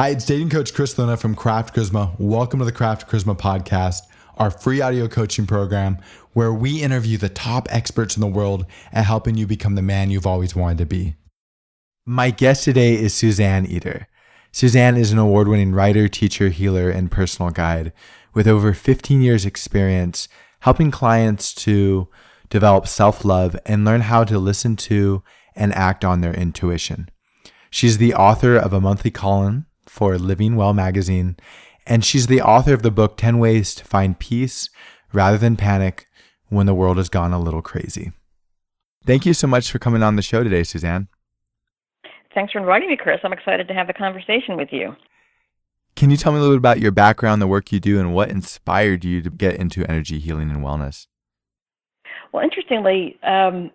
Hi, it's dating coach Chris Luna from Craft Charisma. Welcome to the Craft Charisma podcast, our free audio coaching program where we interview the top experts in the world at helping you become the man you've always wanted to be. My guest today is Suzanne Eder. Suzanne is an award winning writer, teacher, healer, and personal guide with over 15 years' experience helping clients to develop self love and learn how to listen to and act on their intuition. She's the author of a monthly column for Living Well magazine, and she's the author of the book 10 Ways to Find Peace Rather Than Panic When the World Has Gone a Little Crazy. Thank you so much for coming on the show today, Suzanne. Thanks for inviting me, Chris. I'm excited to have the conversation with you. Can you tell me a little bit about your background, the work you do, and what inspired you to get into energy healing and wellness? Well, interestingly, um,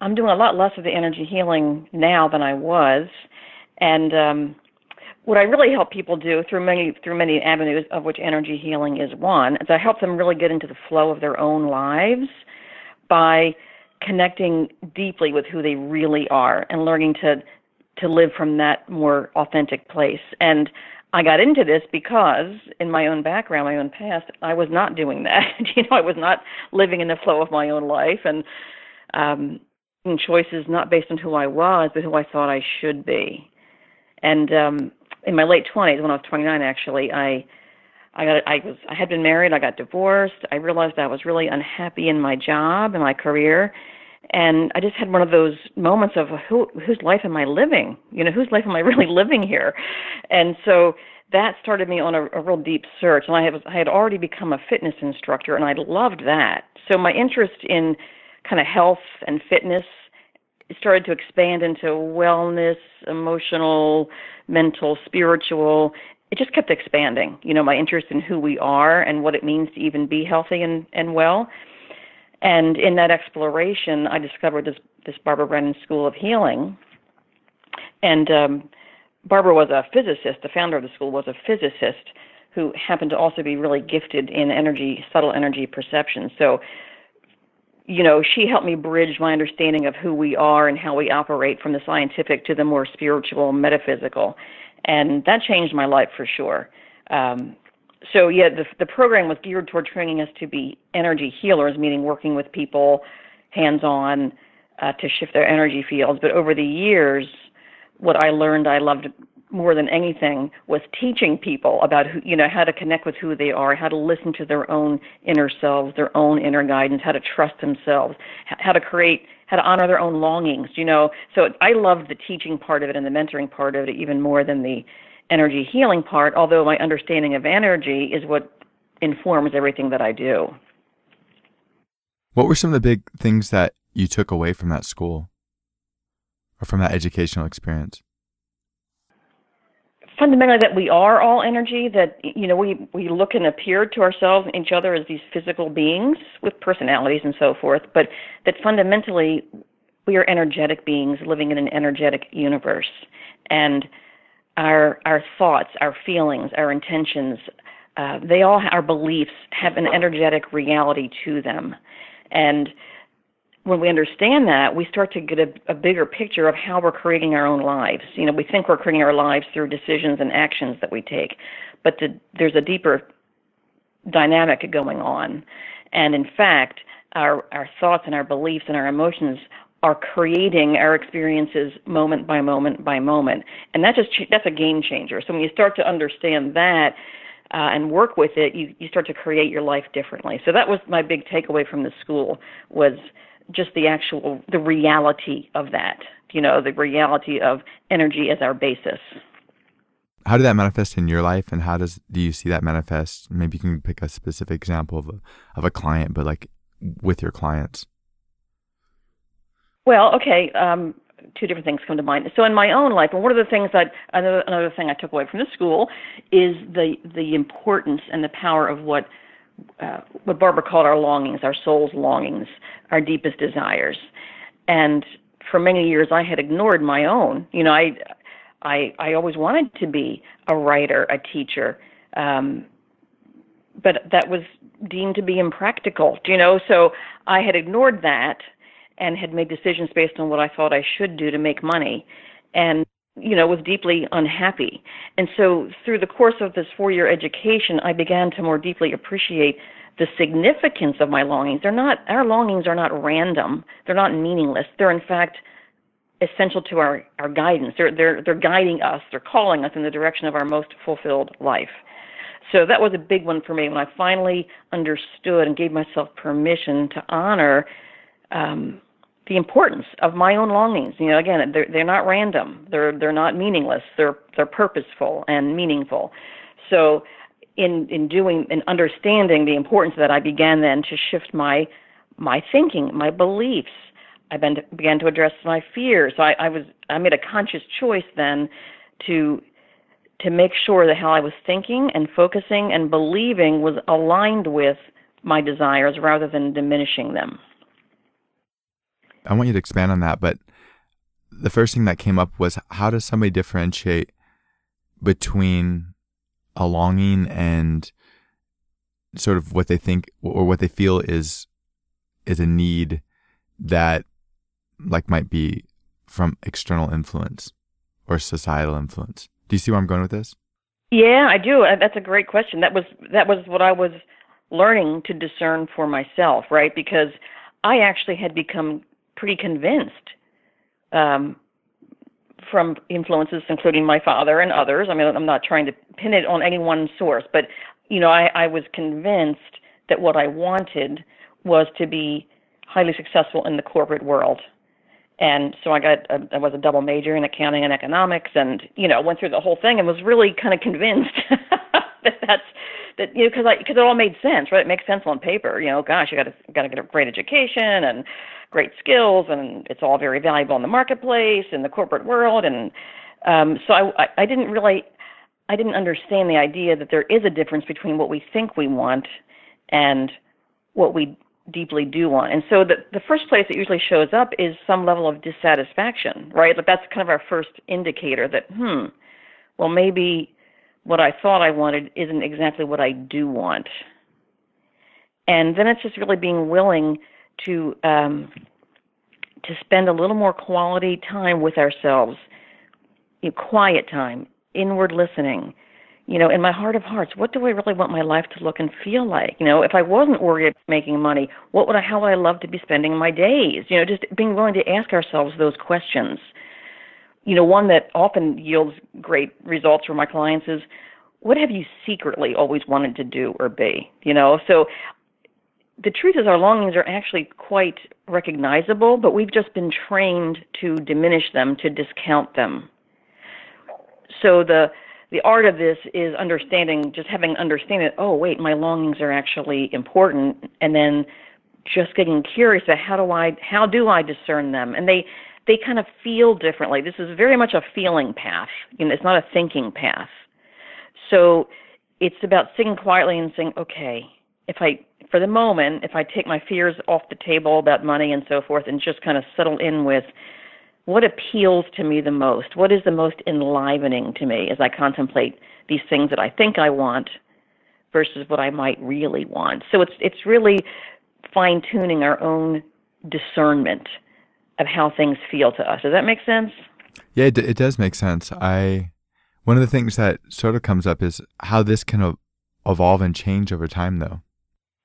I'm doing a lot less of the energy healing now than I was, and um, what I really help people do through many through many avenues, of which energy healing is one, is I help them really get into the flow of their own lives by connecting deeply with who they really are and learning to to live from that more authentic place. And I got into this because in my own background, my own past, I was not doing that. you know, I was not living in the flow of my own life and um choices not based on who I was, but who I thought I should be. And um in my late 20s, when I was 29 actually, I I got I was I had been married, I got divorced. I realized I was really unhappy in my job and my career. And I just had one of those moments of who whose life am I living? You know, whose life am I really living here? And so that started me on a, a real deep search and I had I had already become a fitness instructor and I loved that. So my interest in kind of health and fitness started to expand into wellness, emotional, mental, spiritual. It just kept expanding. You know, my interest in who we are and what it means to even be healthy and, and well. And in that exploration, I discovered this this Barbara Brennan School of Healing. And um, Barbara was a physicist. The founder of the school was a physicist who happened to also be really gifted in energy, subtle energy perception. So you know, she helped me bridge my understanding of who we are and how we operate from the scientific to the more spiritual, metaphysical, and that changed my life for sure. Um, so yeah, the the program was geared toward training us to be energy healers, meaning working with people hands-on uh, to shift their energy fields. But over the years, what I learned I loved more than anything was teaching people about who you know how to connect with who they are how to listen to their own inner selves their own inner guidance how to trust themselves how to create how to honor their own longings you know? So i loved the teaching part of it and the mentoring part of it even more than the energy healing part although my understanding of energy is what informs everything that i do. What were some of the big things that you took away from that school or from that educational experience fundamentally that we are all energy that you know we we look and appear to ourselves and each other as these physical beings with personalities and so forth but that fundamentally we are energetic beings living in an energetic universe. And our our thoughts our feelings our intentions uh, they all our beliefs have an energetic reality to them. And when we understand that, we start to get a, a bigger picture of how we're creating our own lives. You know, we think we're creating our lives through decisions and actions that we take, but there's a deeper dynamic going on. And in fact, our, our thoughts and our beliefs and our emotions are creating our experiences moment by moment by moment. And that just that's a game changer. So when you start to understand that, uh, and work with it, you, you start to create your life differently. So that was my big takeaway from the school was just the actual the reality of that you know the reality of energy as our basis. How did that manifest in your life and how does do you see that manifest? Maybe you can pick a specific example of a of a client but like with your clients. Well okay um two different things come to mind. So in my own life and one of the things that another, another thing i took away from the school is the the importance and the power of what uh, what Barbara called our longings, our soul's longings, our deepest desires. And for many years, I had ignored my own. You know, I, I, I always wanted to be a writer, a teacher, um, but that was deemed to be impractical. You know, so I had ignored that and had made decisions based on what I thought I should do to make money. And you know, was deeply unhappy. And so through the course of this four year education, I began to more deeply appreciate the significance of my longings. They're not, our longings are not random. They're not meaningless. They're in fact essential to our, our guidance. They're, they're, they're guiding us. They're calling us in the direction of our most fulfilled life. So that was a big one for me when I finally understood and gave myself permission to honor um, the importance of my own longings. You know, again, they're they're not random. They're they're not meaningless. They're they're purposeful and meaningful. So in in doing and understanding the importance of that, I began then to shift my my thinking, my beliefs. I began began to address my fears. So I, I was I made a conscious choice then to to make sure that how I was thinking and focusing and believing was aligned with my desires rather than diminishing them. I want you to expand on that, but the first thing that came up was how does somebody differentiate between a longing and sort of what they think or what they feel is is a need that like might be from external influence or societal influence. Do you see where I'm going with this? Yeah, I do. Uh, that's a great question. That was that was what I was learning to discern for myself, right? Because I actually had become pretty convinced um, from influences, including my father and others. I mean, I'm not trying to pin it on any one source, but you know, I, I was convinced that what I wanted was to be highly successful in the corporate world. And so I got, a, I was a double major in accounting and economics, and you know, went through the whole thing and was really kind of convinced that that's that you know because I because it all made sense, right? It makes sense on paper. You know, gosh, you got to got to get a great education and great skills, and it's all very valuable in the marketplace in the corporate world. And um, so I, I didn't really, I didn't understand the idea that there is a difference between what we think we want and what we deeply do want. And so the the first place it usually shows up is some level of dissatisfaction, right? Like that's kind of our first indicator that hmm, well maybe what I thought I wanted isn't exactly what I do want. And then it's just really being willing to um, to spend a little more quality time with ourselves, you know, quiet time, inward listening. You know, in my heart of hearts, what do I really want my life to look and feel like? You know, if I wasn't worried about making money, what would I, how would I love to be spending my days? You know, just being willing to ask ourselves those questions. You know, one that often yields great results for my clients is, what have you secretly always wanted to do or be? You know, so the truth is our longings are actually quite recognizable, but we've just been trained to diminish them, to discount them. So the the art of this is understanding, just having understanding. Oh, wait, my longings are actually important, and then just getting curious about how do I how do I discern them, and they they kind of feel differently. This is very much a feeling path. You know, it's not a thinking path. So it's about sitting quietly and saying, okay, if I for the moment, if I take my fears off the table about money and so forth and just kind of settle in with what appeals to me the most, what is the most enlivening to me as I contemplate these things that I think I want versus what I might really want. So it's it's really fine tuning our own discernment of how things feel to us. Does that make sense? Yeah, it, it does make sense. I one of the things that sort of comes up is how this can evolve and change over time, though.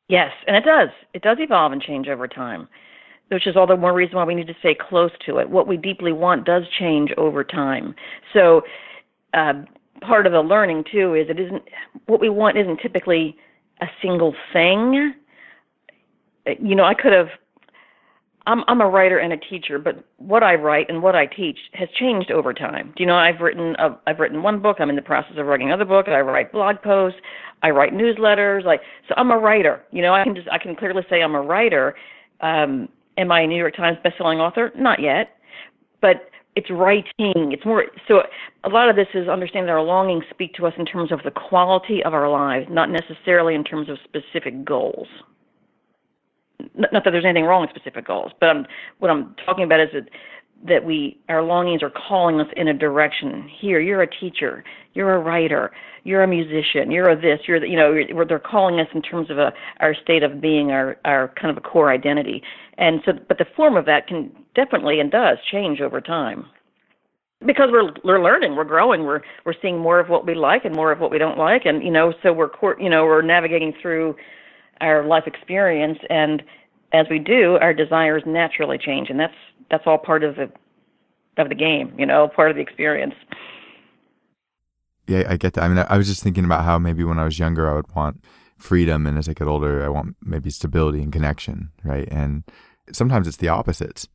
Yes, and it does. It does evolve and change over time, which is all the more reason why we need to stay close to it. What we deeply want does change over time. So, uh, part of the learning too is it isn't what we want isn't typically a single thing. You know, I could have. I'm I'm a writer and a teacher, but what I write and what I teach has changed over time. Do you know I've written a, I've written one book. I'm in the process of writing another book. I write blog posts. I write newsletters. Like so, I'm a writer. You know, I can just I can clearly say I'm a writer. Um, am I a New York Times bestselling author? Not yet, but it's writing. It's more so. A lot of this is understanding that our longings speak to us in terms of the quality of our lives, not necessarily in terms of specific goals. Not that there's anything wrong with specific goals, but I'm, what I'm talking about is that that we our longings are calling us in a direction. Here you're a teacher you're a writer you're a musician you're a this you're the, you know they're calling us in terms of a our state of being our our kind of a core identity. And so but the form of that can definitely and does change over time. Because we're we're learning, we're growing, we're we're seeing more of what we like and more of what we don't like, and you know, so we're you know we're navigating through our life experience, and as we do, our desires naturally change, and that's that's all part of the of the game, you know, part of the experience. Yeah, I get that. I mean, I was just thinking about how maybe when I was younger, I would want freedom, and as I get older, I want maybe stability and connection, right? And sometimes it's the opposites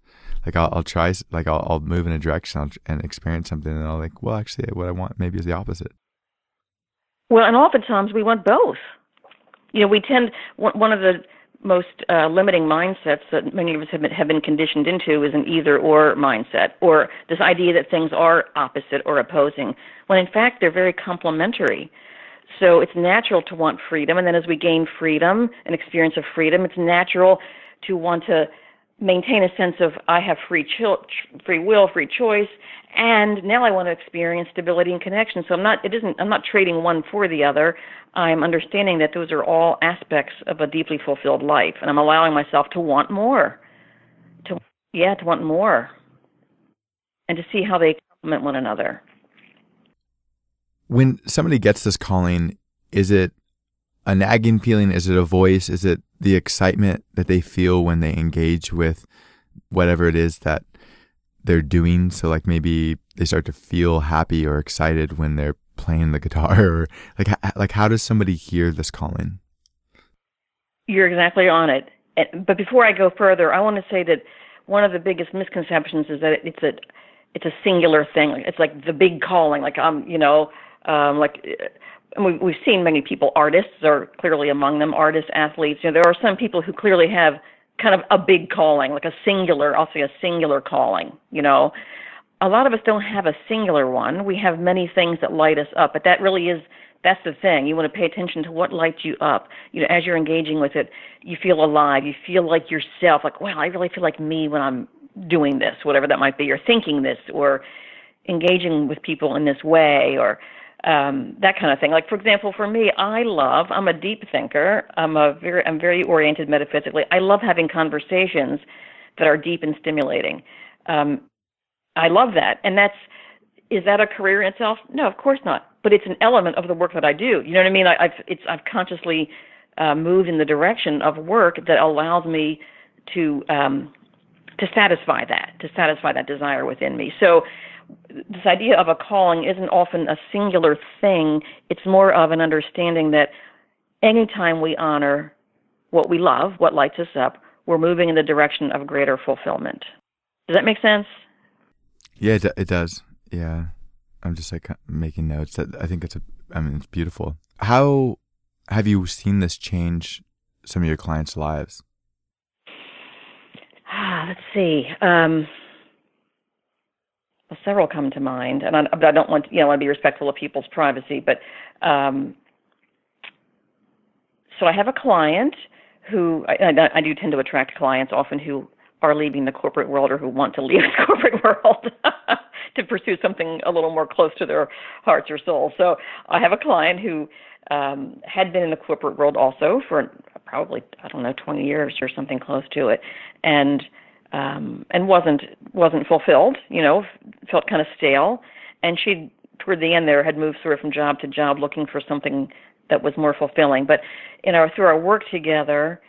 like I'll, I'll try like I'll, I'll move in a direction and experience something and I'll like well actually what I want maybe is the opposite. Well, and oftentimes we want both. You know, we tend one of the most uh, limiting mindsets that many of us have been, have been conditioned into is an either or mindset, or this idea that things are opposite or opposing, when in fact they're very complementary. So it's natural to want freedom, and then as we gain freedom, an experience of freedom, it's natural to want to maintain a sense of I have free cho- free will, free choice, and now I want to experience stability and connection. So I'm not it isn't I'm not trading one for the other. I'm understanding that those are all aspects of a deeply fulfilled life, and I'm allowing myself to want more. To yeah, to want more, and to see how they complement one another. When somebody gets this calling, is it a nagging feeling? Is it a voice? Is it the excitement that they feel when they engage with whatever it is that they're doing? So like maybe they start to feel happy or excited when they're playing the guitar or like like how does somebody hear this calling? You're exactly on it. But before I go further, I want to say that one of the biggest misconceptions is that it's a it's a singular thing. It's like the big calling. Like I'm, you know, um, like and we, we've seen many people, artists are clearly among them, artists, athletes. You know, there are some people who clearly have kind of a big calling, like a singular, I'll say a singular calling, you know. A lot of us don't have a singular one. We have many things that light us up, but that really is that's the thing. You want to pay attention to what lights you up. You know, as you're engaging with it, you feel alive. You feel like yourself. Like, wow, I really feel like me when I'm doing this, whatever that might be, or thinking this, or engaging with people in this way, or um, that kind of thing. Like for example, for me, I love. I'm a deep thinker. I'm a very. I'm very oriented metaphysically. I love having conversations that are deep and stimulating. Um, I love that, and that's. Is that a career in itself? No, of course not. But it's an element of the work that I do. You know what I mean? I, I've it's I've consciously uh, moved in the direction of work that allows me to um, to satisfy that, to satisfy that desire within me. So this idea of a calling isn't often a singular thing. It's more of an understanding that anytime we honor what we love, what lights us up, we're moving in the direction of greater fulfillment. Does that make sense? Yeah, it, it does. Yeah. I'm just like making notes. I think it's a, I mean, it's beautiful. How have you seen this change some of your clients' lives? Ah, let's see. Um, well, several come to mind, and I, I don't want you know I want to be respectful of people's privacy, but um, so I have a client who I, I, I do tend to attract clients often who are leaving the corporate world or who want to leave the corporate world to pursue something a little more close to their hearts or souls. So I have a client who um, had been in the corporate world also for probably I don't know 20 years or something close to it, and um, and wasn't wasn't fulfilled. You know, felt kind of stale, and she toward the end there had moved sort of from job to job looking for something that was more fulfilling. But in our through our work together,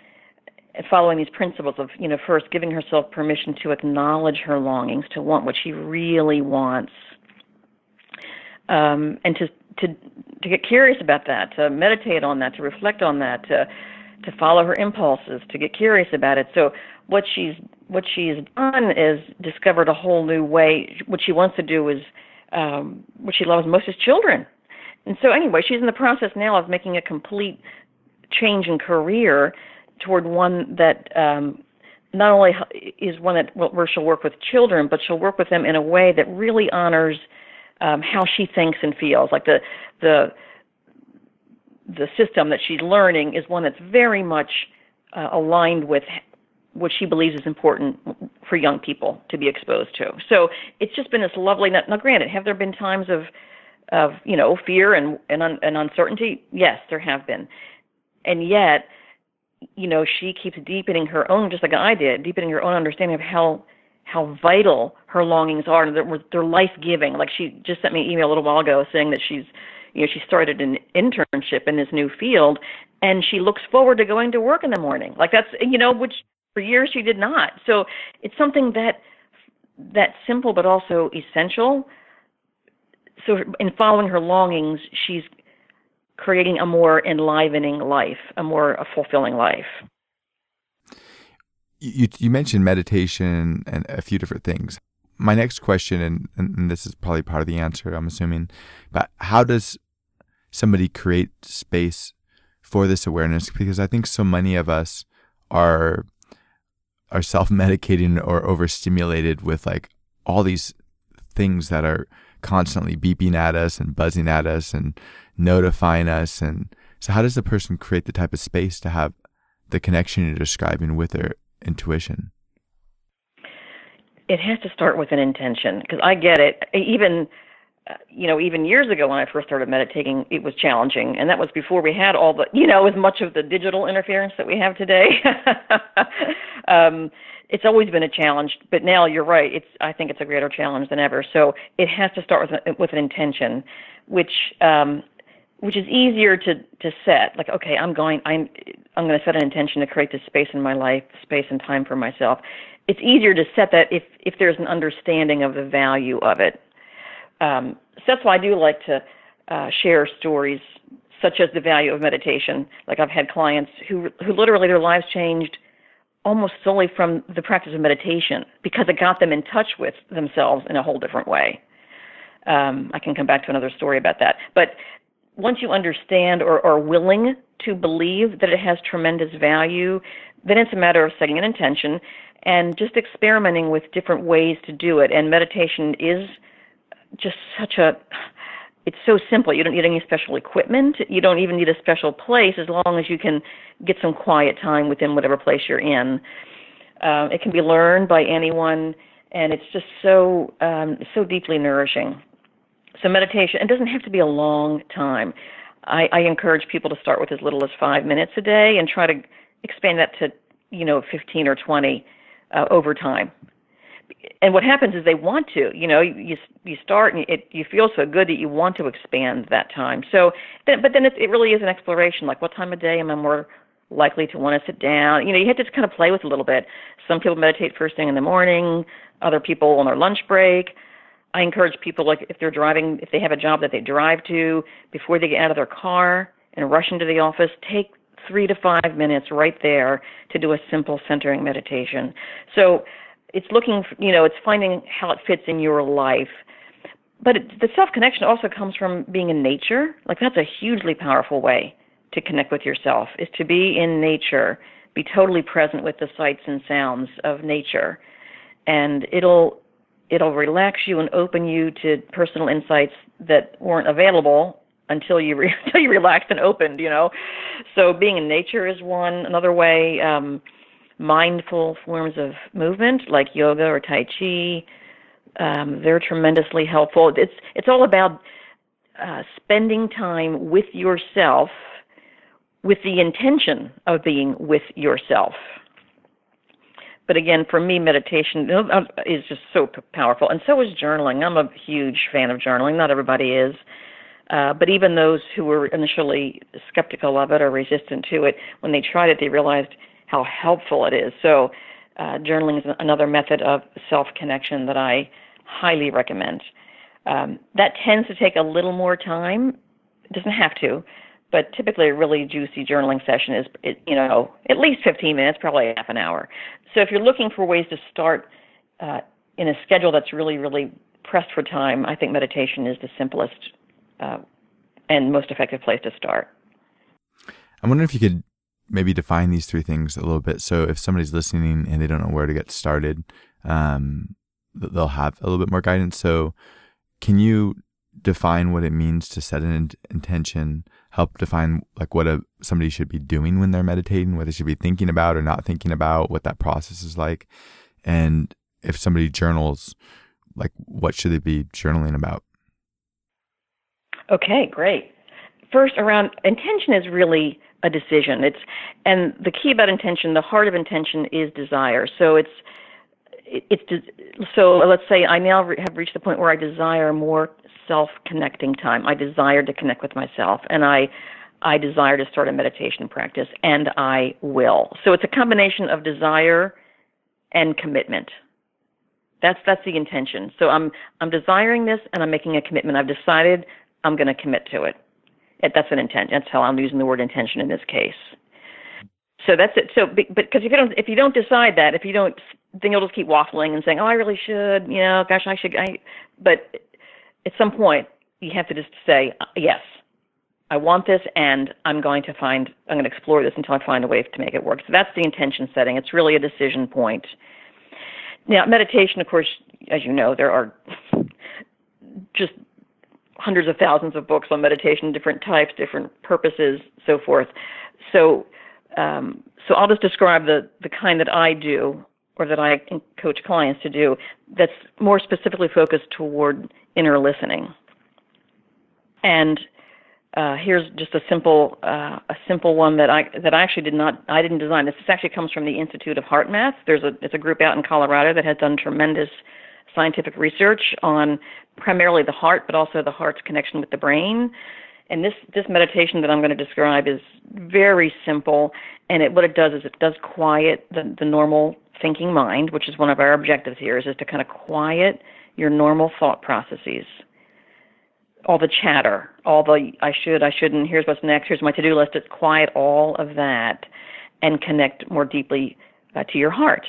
following these principles of you know first giving herself permission to acknowledge her longings, to want what she really wants, um, and to to to get curious about that, to meditate on that, to reflect on that, to to follow her impulses, to get curious about it. So what she's what she's done is discovered a whole new way. What she wants to do is um, what she loves most is children. And so anyway, she's in the process now of making a complete change in career toward one that um, not only is one that where she'll work with children, but she'll work with them in a way that really honors um, how she thinks and feels. Like the the the system that she's learning is one that's very much uh, aligned with what she believes is important for young people to be exposed to. So it's just been this lovely. Now, granted, have there been times of, of you know, fear and and, un, and uncertainty? Yes, there have been, and yet, you know, she keeps deepening her own, just like I did, deepening her own understanding of how how vital her longings are and they're, they're life giving. Like she just sent me an email a little while ago saying that she's you know she started an internship in this new field and she looks forward to going to work in the morning. Like that's you know which for years she did not. So it's something that that simple but also essential. So in following her longings, she's creating a more enlivening life, a more a fulfilling life. You, you mentioned meditation and a few different things. My next question, and, and this is probably part of the answer, I'm assuming, but how does somebody create space for this awareness? Because I think so many of us are are self medicating or overstimulated with like all these things that are constantly beeping at us and buzzing at us and notifying us. And so, how does the person create the type of space to have the connection you're describing with their intuition? It has to start with an intention because I get it. Even you know, even years ago when I first started meditating, it was challenging, and that was before we had all the, you know, as much of the digital interference that we have today. um, it's always been a challenge, but now you're right. It's I think it's a greater challenge than ever. So it has to start with a, with an intention, which um, which is easier to to set. Like, okay, I'm going, I'm I'm going to set an intention to create this space in my life, space and time for myself. It's easier to set that if if there's an understanding of the value of it um, so that's why I do like to uh, share stories such as the value of meditation. Like I've had clients who who literally their lives changed almost solely from the practice of meditation because it got them in touch with themselves in a whole different way. Um, I can come back to another story about that. But once you understand or are willing to believe that it has tremendous value, then it's a matter of setting an intention and just experimenting with different ways to do it. And meditation is just such a it's so simple. You don't need any special equipment. You don't even need a special place as long as you can get some quiet time within whatever place you're in. Um, it can be learned by anyone, and it's just so um, so deeply nourishing. So meditation. It doesn't have to be a long time. I, I encourage people to start with as little as five minutes a day and try to expand that to you know 15 or 20 uh, over time and what happens is they want to you know you you start and it you feel so good that you want to expand that time. So then but then it, it really is an exploration. Like what time of day am i more likely to want to sit down? You know you have to kind of play with a little bit. Some people meditate first thing in the morning other people on their lunch break. I encourage people like if they're driving if they have a job that they drive to before they get out of their car and rush into the office take three to five minutes right there to do a simple centering meditation. So it's looking, you know, it's finding how it fits in your life. But it, the self connection also comes from being in nature. Like that's a hugely powerful way to connect with yourself is to be in nature, be totally present with the sights and sounds of nature, and it'll it'll relax you and open you to personal insights that weren't available until you re- until you relaxed and opened. You know, so being in nature is one. Another way. Um, mindful forms of movement like yoga or tai chi. Um, they're tremendously helpful. It's it's all about uh, spending time with yourself with the intention of being with yourself. But again, for me, meditation is just so powerful, and so is journaling. I'm a huge fan of journaling. Not everybody is. Uh, but even those who were initially skeptical of it or resistant to it, when they tried it, they realized how helpful it is. So, uh, journaling is another method of self connection that I highly recommend. Um, that tends to take a little more time. It doesn't have to, but typically a really juicy journaling session is, you know, at least 15 minutes, probably half an hour. So if you're looking for ways to start uh, in a schedule that's really, really pressed for time, I think meditation is the simplest uh, and most effective place to start. I'm wondering if you could maybe define these three things a little bit. So if somebody's listening and they don't know where to get started, um, they'll have a little bit more guidance. So can you define what it means to set an intention? Help define like what a somebody should be doing when they're meditating, what they should be thinking about or not thinking about, what that process is like, and if somebody journals, like what should they be journaling about? Okay, great. First, around intention is really a decision. It's and the key about intention, the heart of intention is desire. So it's it's so let's say I now have reached the point where I desire more self-connecting time. I desire to connect with myself, and I I desire to start a meditation practice, and I will. So it's a combination of desire and commitment. That's that's the intention. So I'm I'm desiring this, and I'm making a commitment. I've decided I'm going to commit to it. That's an intent. That's how I'm using the word intention in this case. So that's it. So, but because if you don't, if you don't decide that, if you don't, then you'll just keep waffling and saying, "Oh, I really should," you know, "Gosh, I should." I, but at some point, you have to just say, "Yes, I want this, and I'm going to find, I'm going to explore this until I find a way to make it work." So that's the intention setting. It's really a decision point. Now, meditation, of course, as you know, there are just hundreds of thousands of books on meditation, different types, different purposes, so forth. So um, so I'll just describe the, the kind that I do or that I coach clients to do that's more specifically focused toward inner listening. And uh, here's just a simple uh, a simple one that I that I actually did not I didn't design this. This actually comes from the Institute of HeartMath. There's a it's a group out in Colorado that has done tremendous scientific research on primarily the heart, but also the heart's connection with the brain. And this this meditation that I'm going to describe is very simple, and it what it does is it does quiet the the normal thinking mind, which is one of our objectives here, is, is to kind of quiet your normal thought processes, all the chatter, all the I should, I shouldn't, here's what's next, here's my to-do list. It's quiet all of that, and connect more deeply uh, to your heart.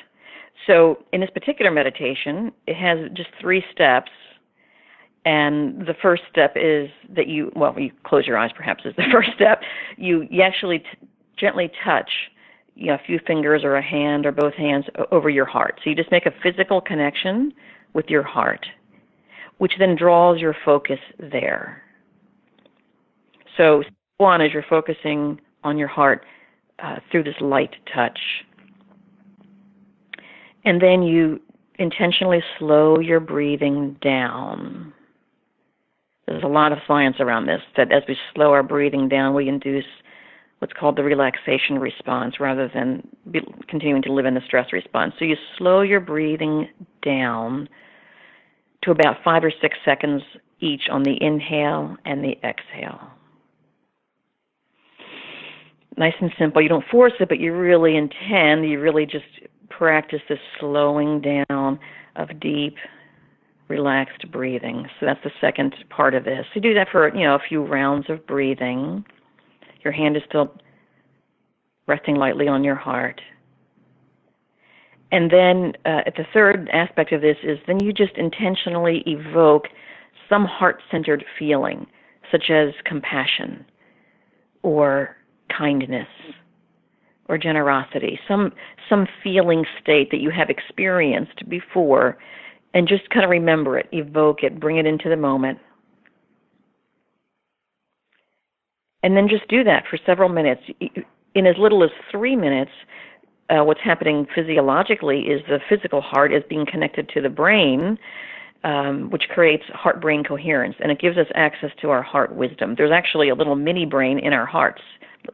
So in this particular meditation, it has just three steps and the first step is that you, well, you close your eyes perhaps is the first step. You, you actually t- gently touch you know, a few fingers or a hand or both hands over your heart. So you just make a physical connection with your heart, which then draws your focus there. So one is you're focusing on your heart uh, through this light touch. And then you intentionally slow your breathing down. There's a lot of science around this that as we slow our breathing down, we induce what's called the relaxation response rather than be, continuing to live in the stress response. So you slow your breathing down to about five or six seconds each on the inhale and the exhale. Nice and simple. You don't force it, but you really intend, you really just practice this slowing down of deep relaxed breathing. So that's the second part of this. You do that for, you know, a few rounds of breathing. Your hand is still resting lightly on your heart. And then uh, the third aspect of this is then you just intentionally evoke some heart centered feeling, such as compassion or kindness or generosity, some some feeling state that you have experienced before and just kind of remember it, evoke it, bring it into the moment. And then just do that for several minutes. In as little as three minutes, uh, what's happening physiologically is the physical heart is being connected to the brain, um, which creates heart brain coherence, and it gives us access to our heart wisdom. There's actually a little mini brain in our hearts,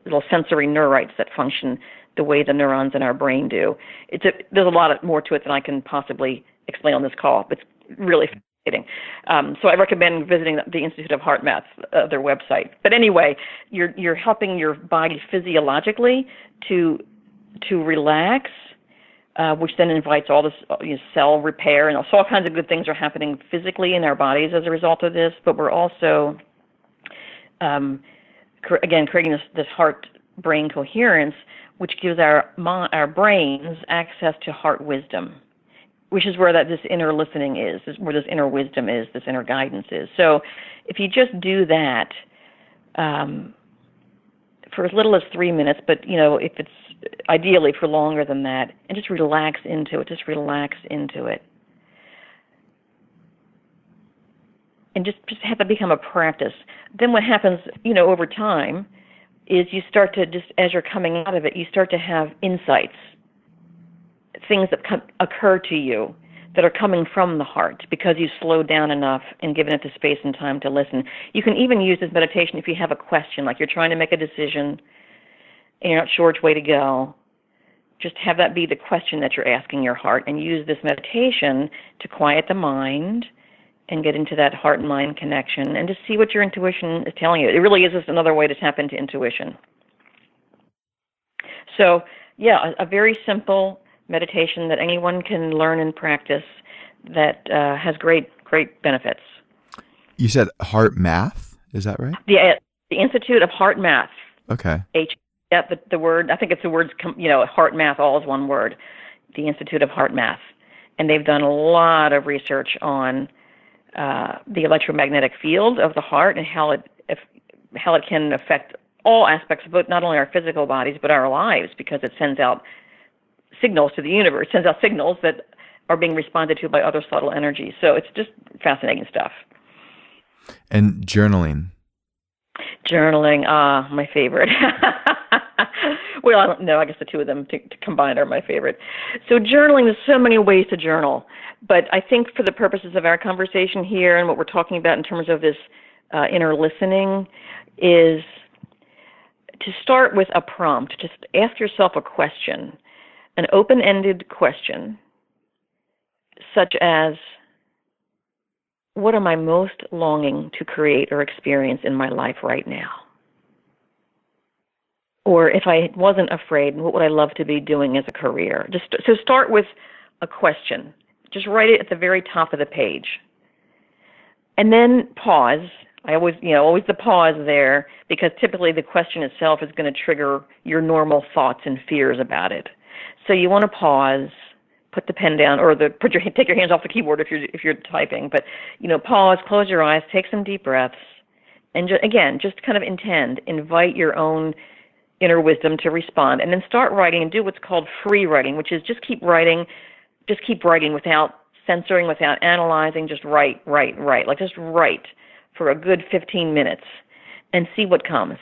little sensory neurites that function the way the neurons in our brain do. It's a, there's a lot more to it than I can possibly explain on this call. It's really fascinating. Um, so I recommend visiting the Institute of HeartMath, uh, their website. But anyway, you're you're helping your body physiologically to to relax, uh, which then invites all this uh, you know, cell repair and so all kinds of good things are happening physically in our bodies as a result of this. But we're also um, again creating this this heart brain coherence, which gives our our brains access to heart wisdom which is where that this inner listening is, is where this inner wisdom is, this inner guidance is. So if you just do that um, for as little as three minutes, but you know if it's ideally for longer than that, and just relax into it, just relax into it, and just just have it become a practice. Then what happens, you know, over time, is you start to just as you're coming out of it, you start to have insights things that come, occur to you that are coming from the heart because you slowed down enough and given it the space and time to listen. You can even use this meditation if you have a question, like you're trying to make a decision and you're not sure which way to go. just have that be the question that you're asking your heart and use this meditation to quiet the mind and get into that heart and mind connection and to see what your intuition is telling you. It really is just another way to tap into intuition. So, yeah, a, a very simple meditation that anyone can learn and practice that uh, has great, great benefits. You said heart math, is that right? The, uh, the Institute of HeartMath. Okay. H yeah, the, the word, I think it's the words, you know, heart math, all is one word, the Institute of HeartMath. And they've done a lot of research on uh, the electromagnetic field of the heart and how it, if, how it can affect all aspects of both, not only our physical bodies, but our lives, because it sends out signals to the universe, sends out signals that are being responded to by other subtle energies. So it's just fascinating stuff. And journaling. Journaling, ah, uh, my favorite. well, I don't know. I guess the two of them to, to combine are my favorite. So journaling, there's so many ways to journal, but I think for the purposes of our conversation here and what we're talking about in terms of this uh, inner listening, is to start with a prompt. Just ask yourself a question, an open-ended question, such as, "What am I most longing to create or experience in my life right now?" Or if I wasn't afraid, what would I love to be doing as a career? Just so start with a question. Just write it at the very top of the page. And then pause. I always, you know, always the pause there because typically the question itself is going to trigger your normal thoughts and fears about it. So you want to pause, put the pen down, or the put your take your hands off the keyboard if you're if you're typing. But you know, pause, close your eyes, take some deep breaths, and ju- again, just kind of intend, invite your own inner wisdom to respond and then start writing and do what's called free writing which is just keep writing just keep writing without censoring without analyzing just write write write like just write for a good 15 minutes and see what comes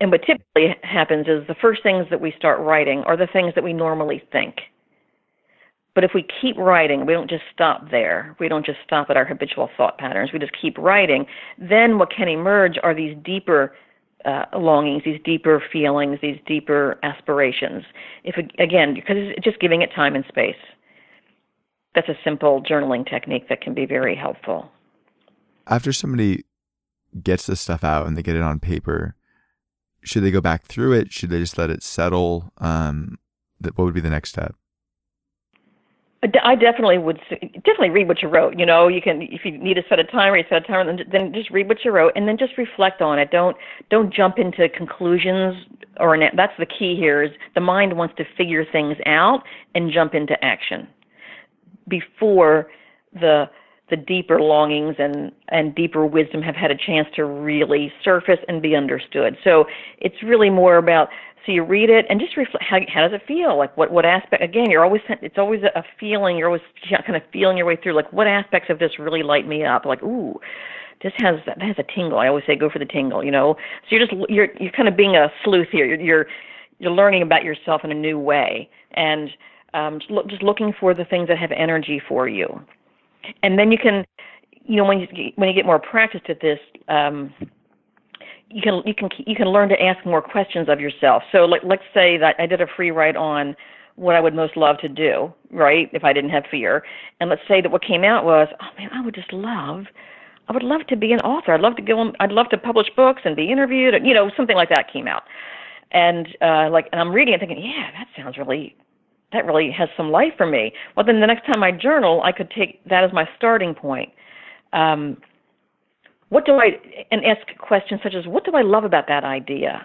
and what typically happens is the first things that we start writing are the things that we normally think but if we keep writing, we don't just stop there. We don't just stop at our habitual thought patterns. We just keep writing. Then what can emerge are these deeper uh, longings, these deeper feelings, these deeper aspirations. If again, because it's just giving it time and space. That's a simple journaling technique that can be very helpful. After somebody gets this stuff out and they get it on paper, should they go back through it? Should they just let it settle? Um, what would be the next step? I definitely would definitely read what you wrote. You know, you can if you need to set a timer, you set a timer, then, then just read what you wrote, and then just reflect on it. Don't don't jump into conclusions or an, that's the key here. Is the mind wants to figure things out and jump into action before the the deeper longings and and deeper wisdom have had a chance to really surface and be understood. So it's really more about so you read it and just reflect. How, how does it feel? Like what what aspect? Again, you're always it's always a feeling. You're always kind of feeling your way through. Like what aspects of this really light me up? Like ooh, this has that has a tingle. I always say go for the tingle. You know. So you're just you're you're kind of being a sleuth here. You're you're, you're learning about yourself in a new way and um, just, look, just looking for the things that have energy for you. And then you can, you know, when you when you get more practice at this. Um, you can you can you can learn to ask more questions of yourself. So like let's say that I did a free write on what I would most love to do, right? If I didn't have fear. And let's say that what came out was, oh man, I would just love I would love to be an author. I'd love to go on, I'd love to publish books and be interviewed, you know, something like that came out. And uh like and I'm reading and thinking, yeah, that sounds really that really has some life for me. Well then the next time I journal, I could take that as my starting point. Um what do I, and ask questions such as, what do I love about that idea?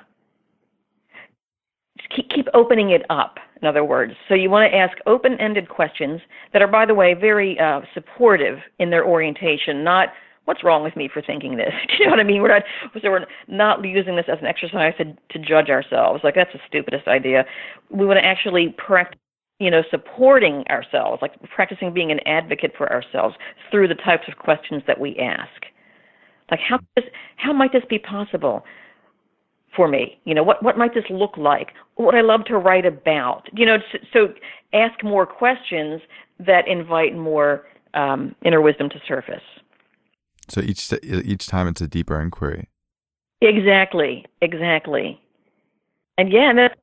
Just keep, keep opening it up, in other words. So you want to ask open ended questions that are, by the way, very uh, supportive in their orientation, not, what's wrong with me for thinking this? Do you know what I mean? We're not, so we're not using this as an exercise to, to judge ourselves. Like, that's the stupidest idea. We want to actually practice you know, supporting ourselves, like practicing being an advocate for ourselves through the types of questions that we ask. Like how this, how might this be possible for me? You know, what what might this look like? What would I love to write about? You know, so, so ask more questions that invite more um, inner wisdom to surface. So each each time it's a deeper inquiry. Exactly, exactly, and yeah, and at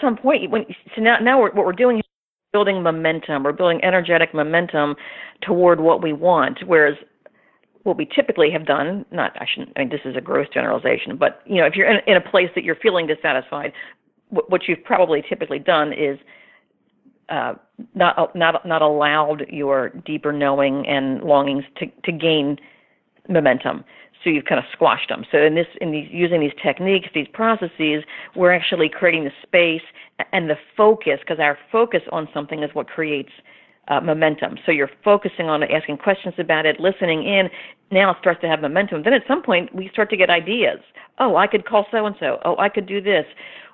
some point, when so now now we're, what we're doing is building momentum. We're building energetic momentum toward what we want. Whereas what we typically have done, not I shouldn't, I mean this is a gross generalization, but you know if you're in, in a place that you're feeling dissatisfied, what, what you've probably typically done is uh, not not not allowed your deeper knowing and longings to to gain momentum. So you've kind of squashed them. So in this, in these, using these techniques, these processes, we're actually creating the space and the focus, because our focus on something is what creates uh, momentum. So you're focusing on asking questions about it, listening in. Now it starts to have momentum. Then at some point we start to get ideas. Oh, I could call so and so. Oh, I could do this.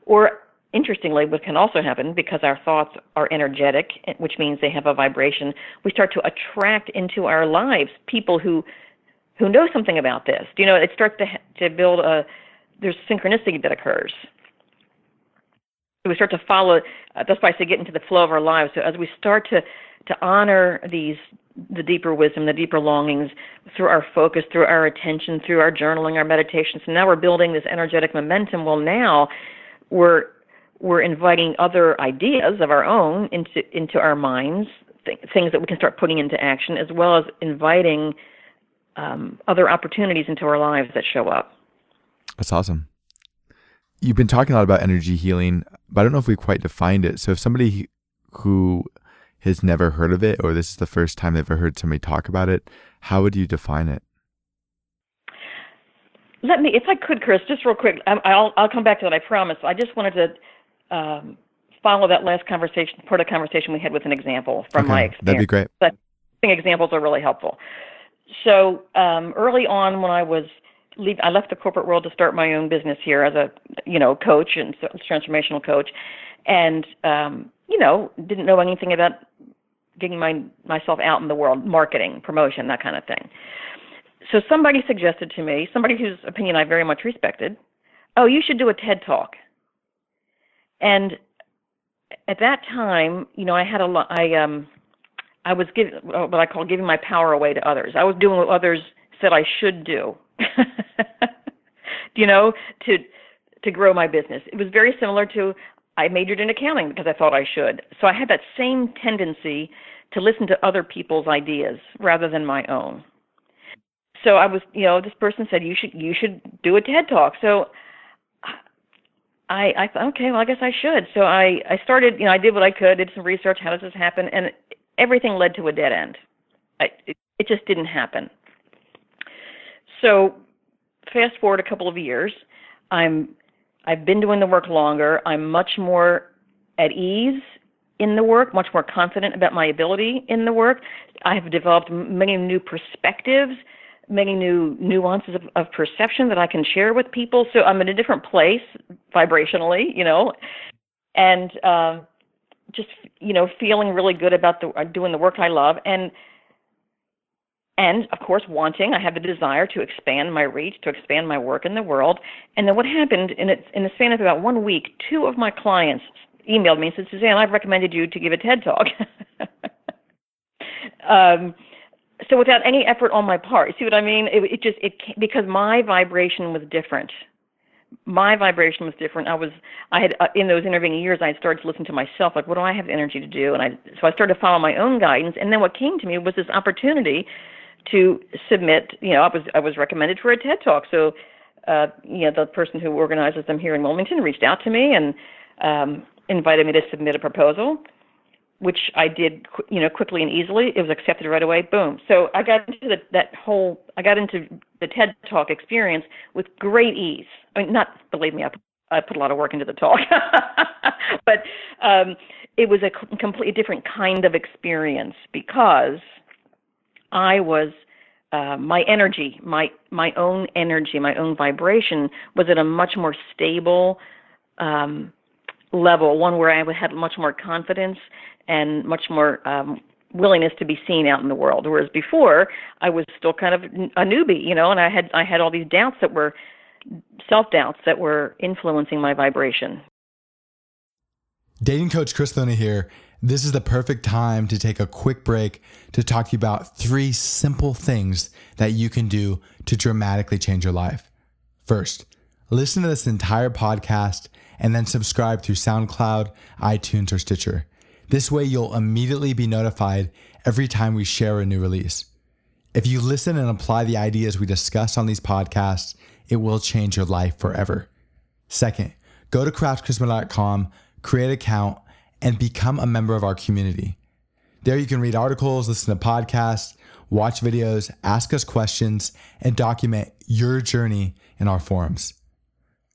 Or interestingly, what can also happen because our thoughts are energetic, which means they have a vibration, we start to attract into our lives people who who know something about this. You know, it starts to to build a there's synchronicity that occurs. So we start to follow. Uh, that's why I say get into the flow of our lives. So as we start to to honor these the deeper wisdom, the deeper longings through our focus, through our attention, through our journaling, our meditation. So now we're building this energetic momentum. Well, now we're we're inviting other ideas of our own into into our minds, th- things that we can start putting into action, as well as inviting um, other opportunities into our lives that show up. That's awesome. You've been talking a lot about energy healing, but I don't know if we quite defined it. So if somebody who has never heard of it, or this is the first time they've ever heard somebody talk about it, how would you define it? Let me, if I could, Chris, just real quick. I'll I'll come back to that. I promise. I just wanted to um, follow that last conversation, part of the conversation we had with an example from okay, my experience. That'd be great. But I think examples are really helpful. So um, early on, when I was leave, I left the corporate world to start my own business here as a you know coach and transformational coach, and um, you know didn't know anything about getting my myself out in the world, marketing, promotion, that kind of thing. So somebody suggested to me, somebody whose opinion I very much respected, oh, you should do a TED talk. And at that time, you know, I had a lot. I um I was giving what I call giving my power away to others. I was doing what others said I should do. you know, to to grow my business. It was very similar to I majored in accounting because I thought I should. So I had that same tendency to listen to other people's ideas rather than my own. So I was, you know, this person said you should you should do a TED talk. So I I thought okay, well I guess I should. So I I started, you know, I did what I could, did some research, how does this happen? And everything led to a dead end. I, it, it just didn't happen. So, fast forward a couple of years, I'm I've been doing the work longer. I'm much more at ease in the work, much more confident about my ability in the work. I have developed many new perspectives, many new nuances of, of perception that I can share with people. So I'm in a different place vibrationally, you know, and um, just you know feeling really good about the doing the work I love and and of course wanting I have the desire to expand my reach to expand my work in the world. And then what happened in it in the span of about one week two of my clients emailed me and said Suzanne I've recommended you to give a TED talk. Um so without any effort on my part you see what I mean? It, it just it because my vibration was different. My vibration was different. I was I had uh, in those intervening years I had started to listen to myself like what do I have the energy to do? And I so I started to follow my own guidance. And then what came to me was this opportunity to submit, you know, I was I was recommended for a TED Talk. So uh you know the person who organizes them here in Wilmington reached out to me and um invited me to submit a proposal which I did, you know, quickly and easily. It was accepted right away. Boom. So I got into the, that whole, I got into the TED Talk experience with great ease. I mean, not believe me, I, I put a lot of work into the talk, but um, it was a completely different kind of experience because I was. Uh, my energy, my my own energy, my own vibration was at a much more stable um, level, one where I had much more confidence and much more um, willingness to be seen out in the world. Whereas before, I was still kind of a newbie, you know, and I had I had all these doubts that were self doubts that were influencing my vibration. Dating coach Chris Luna here. This is the perfect time to take a quick break to talk to you about three simple things that you can do to dramatically change your life. First, listen to this entire podcast and then subscribe through SoundCloud, iTunes, or Stitcher. This way, you'll immediately be notified every time we share a new release. If you listen and apply the ideas we discuss on these podcasts, it will change your life forever. Second, go to craftcharisma.com, create an account, and become a member of our community. There you can read articles, listen to podcasts, watch videos, ask us questions, and document your journey in our forums.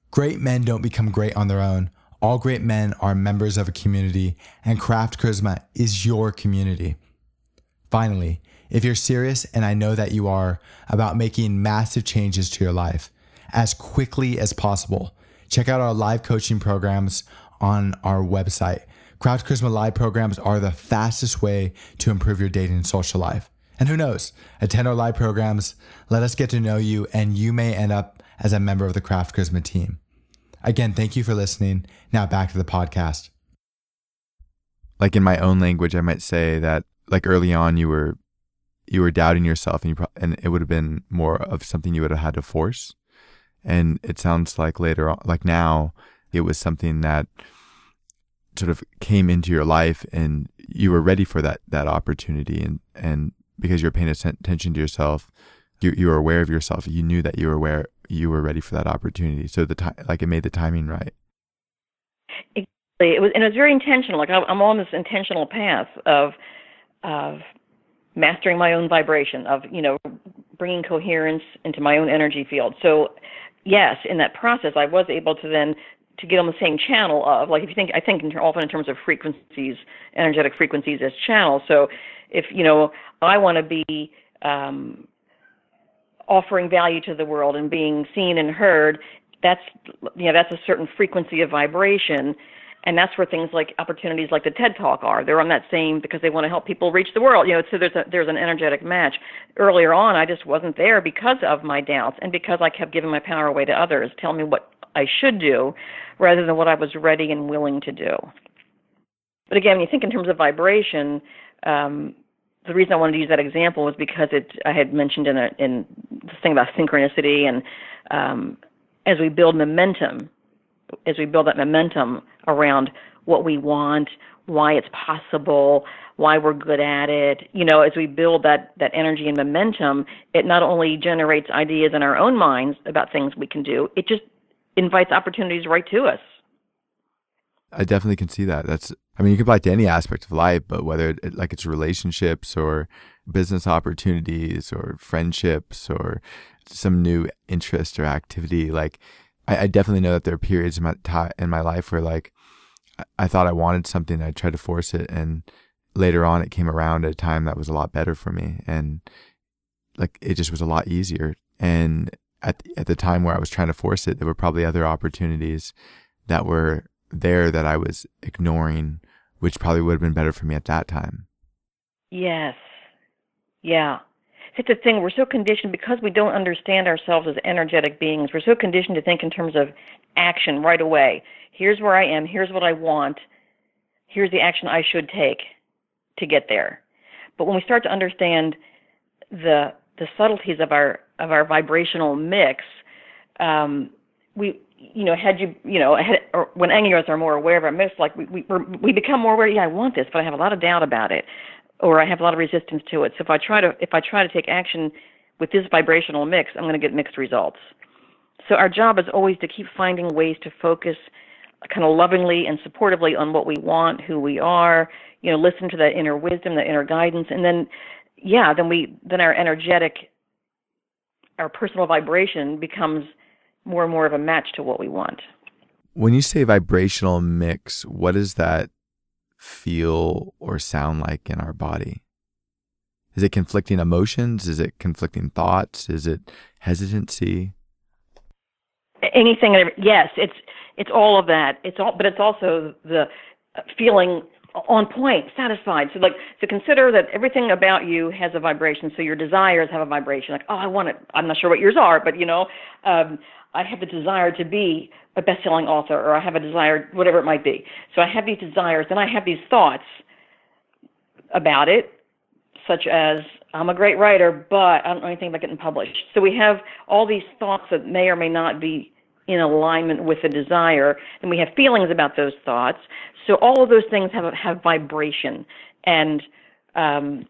Great men don't become great on their own. All great men are members of a community, and Craft Charisma is your community. Finally, if you're serious, and I know that you are, about making massive changes to your life as quickly as possible, check out our live coaching programs on our website. Craft Charisma live programs are the fastest way to improve your dating and social life. And who knows, attend our live programs, let us get to know you, and you may end up as a member of the Craft Charisma team. Again, thank you for listening. Now back to the podcast. Like in my own language, I might say that like early on you were you were doubting yourself and you pro- and it would have been more of something you would have had to force. And it sounds like later on like now it was something that sort of came into your life and you were ready for that that opportunity and and because you're paying attention to yourself you you were aware of yourself you knew that you were aware you were ready for that opportunity. So the time like it made the timing right. Exactly. It was and it was very intentional. Like i'm on this intentional path of of mastering my own vibration of you know bringing coherence into my own energy field. So yes in that process i was able to then to get on the same channel of like if you think I think in, often in terms of frequencies, energetic frequencies as channels. So if you know I want to be um, offering value to the world and being seen and heard, that's you know that's a certain frequency of vibration. And that's where things like opportunities like the TED Talk are. They're on that same because they want to help people reach the world. You know, so there's a, there's an energetic match. Earlier on, I just wasn't there because of my doubts and because I kept giving my power away to others, telling me what I should do rather than what I was ready and willing to do. But again, when you think in terms of vibration, um, the reason I wanted to use that example was because it I had mentioned in a, in this thing about synchronicity and um, as we build momentum, as we build that momentum around what we want, why it's possible, why we're good at it, you know, as we build that that energy and momentum, it not only generates ideas in our own minds about things we can do, it just invites opportunities right to us. I definitely can see that. That's, I mean, you can apply it to any aspect of life, but whether it, like it's relationships or business opportunities or friendships or some new interest or activity, like I, I definitely know that there are periods in my in my life where like I, I thought I wanted something, I tried to force it, and later on it came around at a time that was a lot better for me, and like it just was a lot easier. And at at the time where I was trying to force it, there were probably other opportunities that were there that I was ignoring, which probably would have been better for me at that time. Yes. Yeah. It's a thing. We're so conditioned because we don't understand ourselves as energetic beings. We're so conditioned to think in terms of action right away. Here's where I am. Here's what I want. Here's the action I should take to get there. But when we start to understand the the subtleties of our of our vibrational mix, um, we you know had you you know had, or when angios are more aware of our mix, like we we we become more aware. Yeah, I want this, but I have a lot of doubt about it, or I have a lot of resistance to it. So if I try to if I try to take action with this vibrational mix, I'm going to get mixed results. So our job is always to keep finding ways to focus kind of lovingly and supportively on what we want, who we are, you know, listen to that inner wisdom, that inner guidance, and then yeah, then we then our energetic our personal vibration becomes more and more of a match to what we want. When you say vibrational mix, what does that feel or sound like in our body? Is it conflicting emotions? Is it conflicting thoughts? Is it hesitancy? Anything. Yes, it's it's all of that. It's all, but it's also the feeling on point, satisfied. So like to consider that everything about you has a vibration. So your desires have a vibration. Like, oh, I want it. I'm not sure what yours are, but you know, um, I have the desire to be a best-selling author, or I have a desire, whatever it might be. So I have these desires, and I have these thoughts about it, such as I'm a great writer, but I don't know anything about getting published. So we have all these thoughts that may or may not be in alignment with the desire, and we have feelings about those thoughts. So all of those things have have vibration, and um,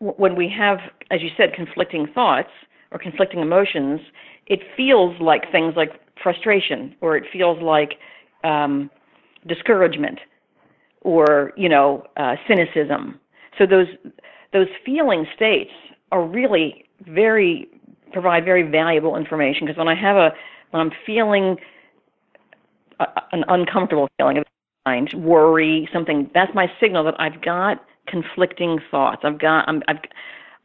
when we have, as you said, conflicting thoughts or conflicting emotions, it feels like things like frustration, or it feels like um, discouragement, or you know, uh, cynicism. So those those feeling states are really very provide very valuable information because when I have a when I'm feeling a, an uncomfortable feeling of mind, worry, something, that's my signal that I've got conflicting thoughts. I've got I'm I've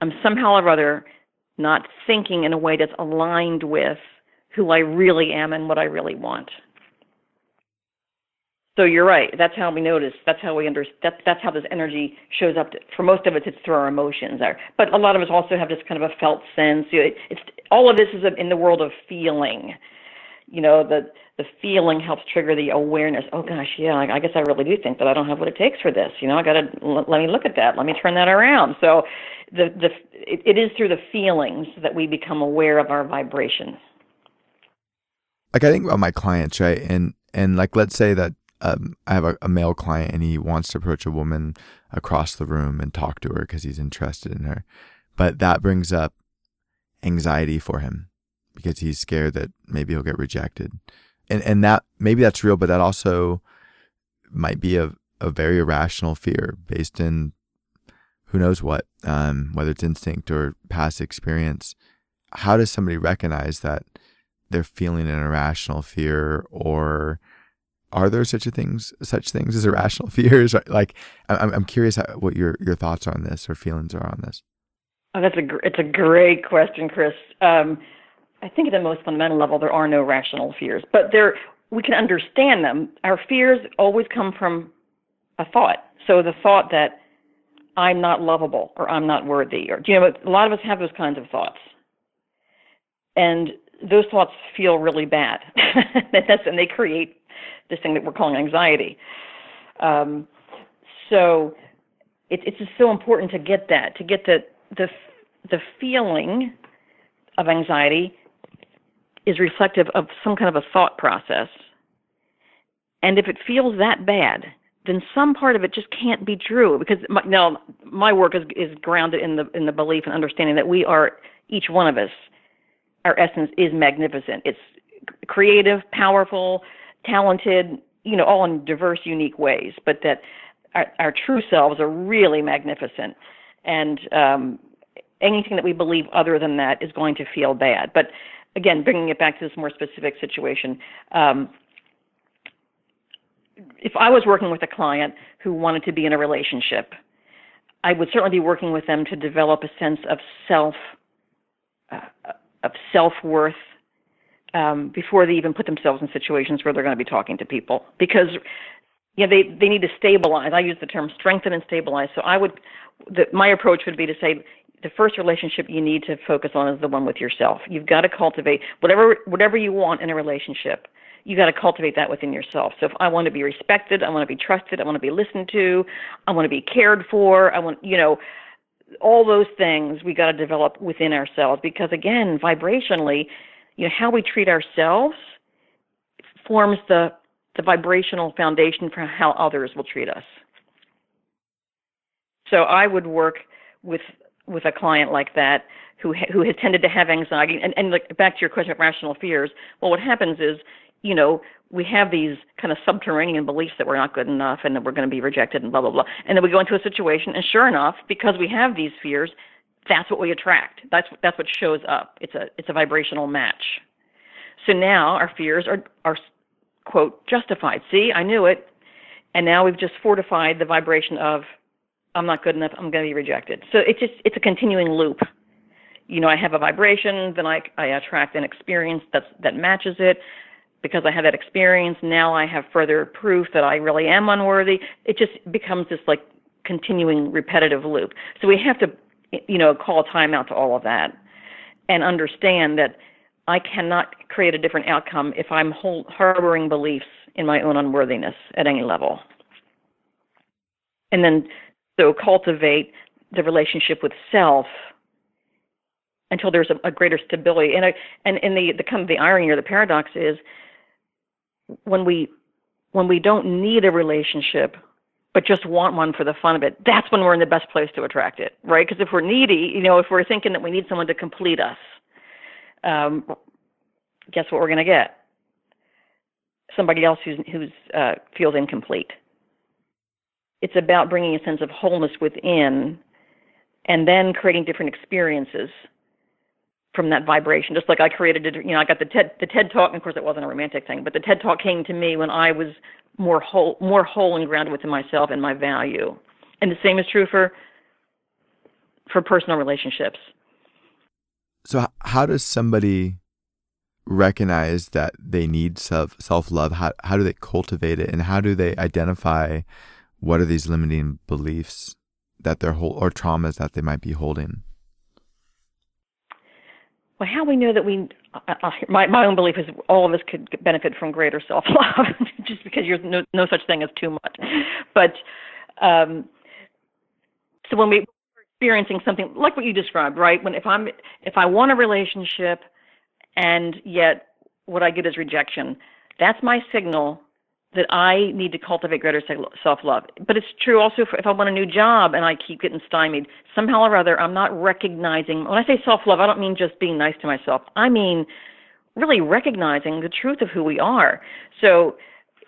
I'm somehow or other not thinking in a way that's aligned with who I really am and what I really want. So you're right. That's how we notice. That's how we understand. That, that's how this energy shows up. To, for most of us, it's through our emotions. There, but a lot of us also have this kind of a felt sense. It, it's all of this is in the world of feeling. You know, the the feeling helps trigger the awareness. Oh gosh, yeah, I, guess I really do think that I don't have what it takes for this. You know, I got to l- let me look at that. Let me turn that around. So, the the it, it is through the feelings that we become aware of our vibration. Like I think about my clients, right? And and like let's say that um, I have a, a, male client and he wants to approach a woman across the room and talk to her because he's interested in her. But that brings up anxiety for him because he's scared that maybe he'll get rejected. And, and that maybe that's real, but that also might be a, a very irrational fear based in who knows what, um, whether it's instinct or past experience. How does somebody recognize that they're feeling an irrational fear or are there such a things such things as irrational fears? Like, I'm I'm curious how, what your your thoughts are on this or feelings are on this. Oh, that's a it's a great question, Chris. Um, I think at the most fundamental level, there are no rational fears, but there we can understand them. Our fears always come from a thought. So the thought that I'm not lovable or I'm not worthy, or you know, a lot of us have those kinds of thoughts, and those thoughts feel really bad. And they create this thing that we're calling anxiety. Um, so it, it's just so important to get that, to get the the the feeling of anxiety is reflective of some kind of a thought process. And if it feels that bad, then some part of it just can't be true because my, now my work is is grounded in the in the belief and understanding that we are each one of us our essence is magnificent it's creative powerful talented, you know, all in diverse, unique ways, but that our, our true selves are really magnificent. And um, anything that we believe other than that is going to feel bad. But again, bringing it back to this more specific situation, um, if I was working with a client who wanted to be in a relationship, I would certainly be working with them to develop a sense of self, uh, of self worth, um, before they even put themselves in situations where they're going to be talking to people because know, they they need to stabilize. I use the term strengthen and stabilize. So I would, the, my approach would be to say the first relationship you need to focus on is the one with yourself. You've got to cultivate whatever whatever you want in a relationship. You've got to cultivate that within yourself. So if I want to be respected, I want to be trusted, I want to be listened to, I want to be cared for, I want you know all those things we got to develop within ourselves because again, vibrationally you know how we treat ourselves forms the the vibrational foundation for how others will treat us. So I would work with with a client like that who who has tended to have anxiety and and like back to your question of rational fears. Well, what happens is you know we have these kind of subterranean beliefs that we're not good enough and that we're going to be rejected and blah blah blah, and then we go into a situation and sure enough, because we have these fears, that's what we attract. That's that's what shows up. It's a it's a vibrational match. So now our fears are are quote justified. See, I knew it, and now we've just fortified the vibration of I'm not good enough. I'm going to be rejected. So it's just it's a continuing loop. You know, I have a vibration, then I I attract an experience that's that matches it. Because I have that experience, now I have further proof that I really am unworthy. It just becomes this like continuing repetitive loop. So we have to you know, call timeout to all of that and understand that I cannot create a different outcome if I'm hold, harboring beliefs in my own unworthiness at any level. And then, so cultivate the relationship with self until there's a, a greater stability. And I, and in the the kind of the irony or the paradox is when we when we don't need a relationship but just want one for the fun of it, that's when we're in the best place to attract it, right? Because if we're needy, you know, if we're thinking that we need someone to complete us, um, guess what we're going to get? Somebody else who's who's uh, feels incomplete. It's about bringing a sense of wholeness within, and then creating different experiences from that vibration. Just like I created, a, you know, I got the TED the TED talk, and of course it wasn't a romantic thing, but the TED talk came to me when I was more whole, more whole and grounded within myself and my value. And the same is true for for personal relationships. So, how does somebody recognize that they need self self love? How how do they cultivate it, and how do they identify what are these limiting beliefs that they're hold or traumas that they might be holding? well, how we know that we, uh, uh, my, my own belief is all of us could benefit from greater self love, just because there's no, no such thing as too much. But um, so when we are experiencing something like what you described, right? When if I'm if I want a relationship, and yet what I get is rejection, that's my signal that I need to cultivate greater self love. But it's true also if I want a new job and I keep getting stymied. Somehow or other, I'm not recognizing. When I say self love, I don't mean just being nice to myself. I mean really recognizing the truth of who we are. So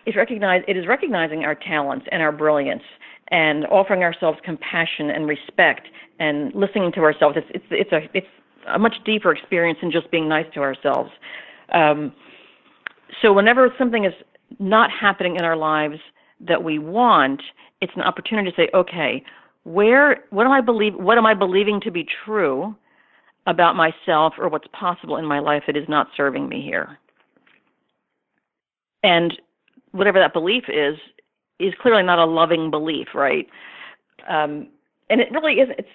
it's recognize, it is recognizing our talents and our brilliance and offering ourselves compassion and respect and listening to ourselves. It's, it's, it's, a, it's a much deeper experience than just being nice to ourselves. Um, so whenever something is not happening in our lives that we want, it's an opportunity to say, okay, where what am I believe what am I believing to be true about myself or what's possible in my life that is not serving me here? And whatever that belief is, is clearly not a loving belief, right? Um, and it really is. It's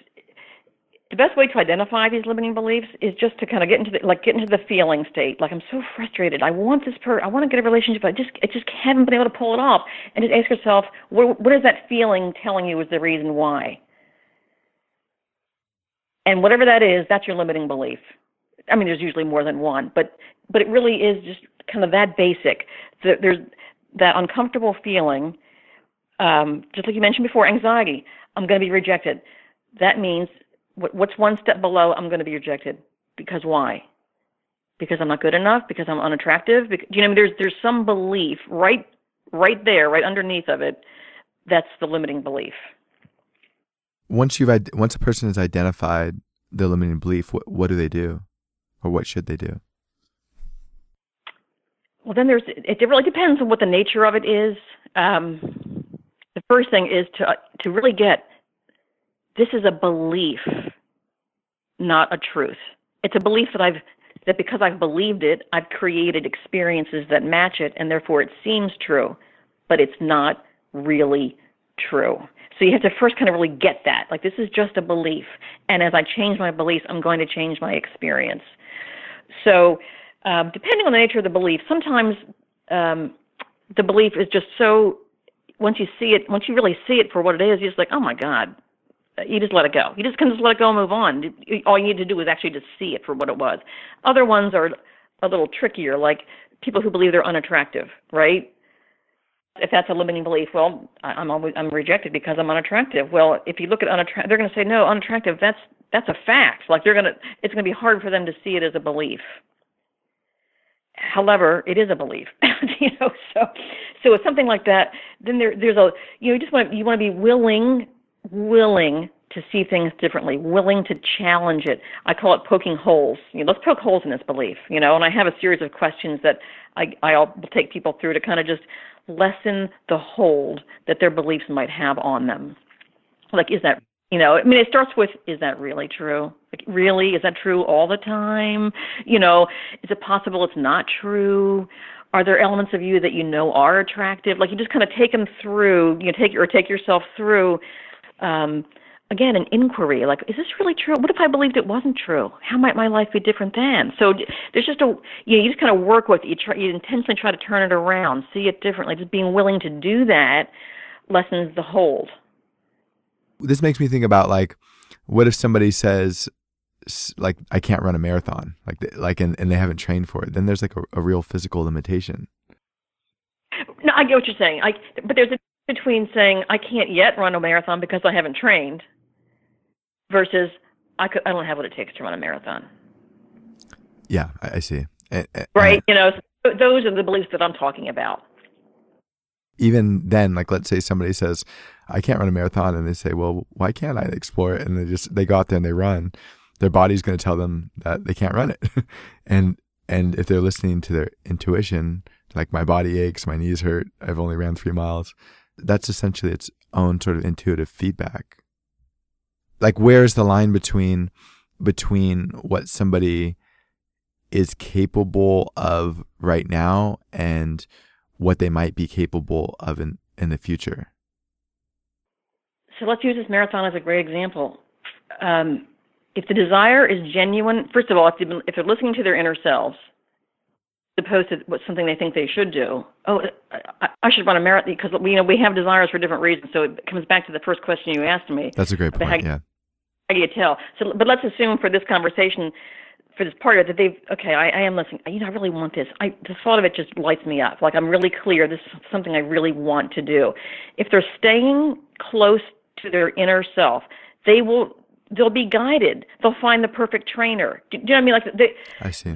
the best way to identify these limiting beliefs is just to kind of get into the like get into the feeling state. Like I'm so frustrated. I want this per I want to get a relationship, I just I just haven't been able to pull it off. And just ask yourself, what what is that feeling telling you is the reason why? And whatever that is, that's your limiting belief. I mean, there's usually more than one, but but it really is just kind of that basic. There's that uncomfortable feeling, um, just like you mentioned before, anxiety. I'm going to be rejected. That means what's one step below I'm going to be rejected because why? Because I'm not good enough? Because I'm unattractive? Because, you know, there's there's some belief right right there, right underneath of it. That's the limiting belief. Once you've once a person has identified the limiting belief, what what do they do, or what should they do? Well, then there's it really depends on what the nature of it is. Um, the first thing is to to really get this is a belief, not a truth. It's a belief that I've that because I've believed it, I've created experiences that match it, and therefore it seems true, but it's not really true. So you have to first kind of really get that. Like this is just a belief, and as I change my beliefs, I'm going to change my experience. So um, depending on the nature of the belief, sometimes um, the belief is just so. Once you see it, once you really see it for what it is, you're just like, oh my God, you just let it go. You just can just let it go and move on. All you need to do is actually just see it for what it was. Other ones are a little trickier, like people who believe they're unattractive, right? If that's a limiting belief, well, I'm always I'm rejected because I'm unattractive. Well, if you look at unattractive, they're going to say no, unattractive. That's that's a fact. Like they're going to, it's going to be hard for them to see it as a belief. However, it is a belief, you know. So, so it's something like that. Then there, there's a, you know, you just want to, you want to be willing willing to see things differently, willing to challenge it. I call it poking holes. You know, let's poke holes in this belief, you know, and I have a series of questions that I, I'll take people through to kind of just lessen the hold that their beliefs might have on them. Like, is that, you know, I mean, it starts with, is that really true? Like, really? Is that true all the time? You know, is it possible it's not true? Are there elements of you that you know are attractive? Like, you just kind of take them through, you know, take, or take yourself through um, again an inquiry like is this really true what if i believed it wasn't true how might my life be different then so there's just a you know you just kind of work with it you try you intentionally try to turn it around see it differently just being willing to do that lessens the hold this makes me think about like what if somebody says like I can't run a marathon, like like and, and they haven't trained for it, then there's like a, a real physical limitation. No, I get what you're saying. I but there's a between saying I can't yet run a marathon because I haven't trained versus I could I don't have what it takes to run a marathon. Yeah, I, I see. right, you know, so those are the beliefs that I'm talking about. Even then, like let's say somebody says, "I can't run a marathon," and they say, "Well, why can't I explore it?" And they just they go out there and they run. Their body's going to tell them that they can't run it, and and if they're listening to their intuition, like my body aches, my knees hurt, I've only ran three miles. That's essentially its own sort of intuitive feedback. Like where's the line between between what somebody is capable of right now and what they might be capable of in, in the future? So let's use this marathon as a great example. Um, if the desire is genuine, first of all, if, if they're listening to their inner selves, opposed to what something they think they should do. Oh, I, I should run a marathon because we you know we have desires for different reasons. So it comes back to the first question you asked me. That's a great point. How, yeah. How do you tell? So, but let's assume for this conversation, for this part of it, that they've okay. I, I am listening. You know, I really want this. I the thought of it just lights me up. Like I'm really clear. This is something I really want to do. If they're staying close to their inner self, they will. They'll be guided. They'll find the perfect trainer. Do, do you know what I mean? Like they, I see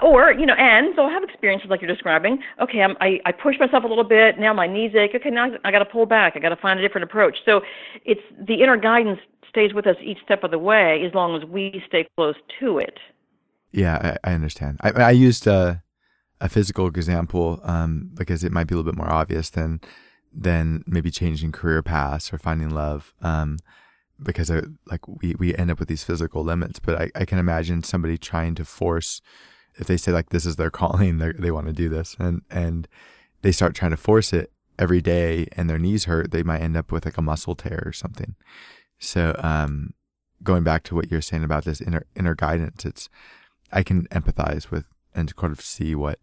or you know and so i have experiences like you're describing. Okay I'm, i i push myself a little bit now my knees ache. Okay now i got to pull back. I got to find a different approach. So it's the inner guidance stays with us each step of the way as long as we stay close to it. Yeah i, I understand. I i used a a physical example um because it might be a little bit more obvious than than maybe changing career paths or finding love um because I, like we, we end up with these physical limits. But I, I can imagine somebody trying to force if they say like this is their calling, they want to do this, and and they start trying to force it every day, and their knees hurt, they might end up with like a muscle tear or something. So, um, going back to what you're saying about this inner inner guidance, it's I can empathize with and kind of see what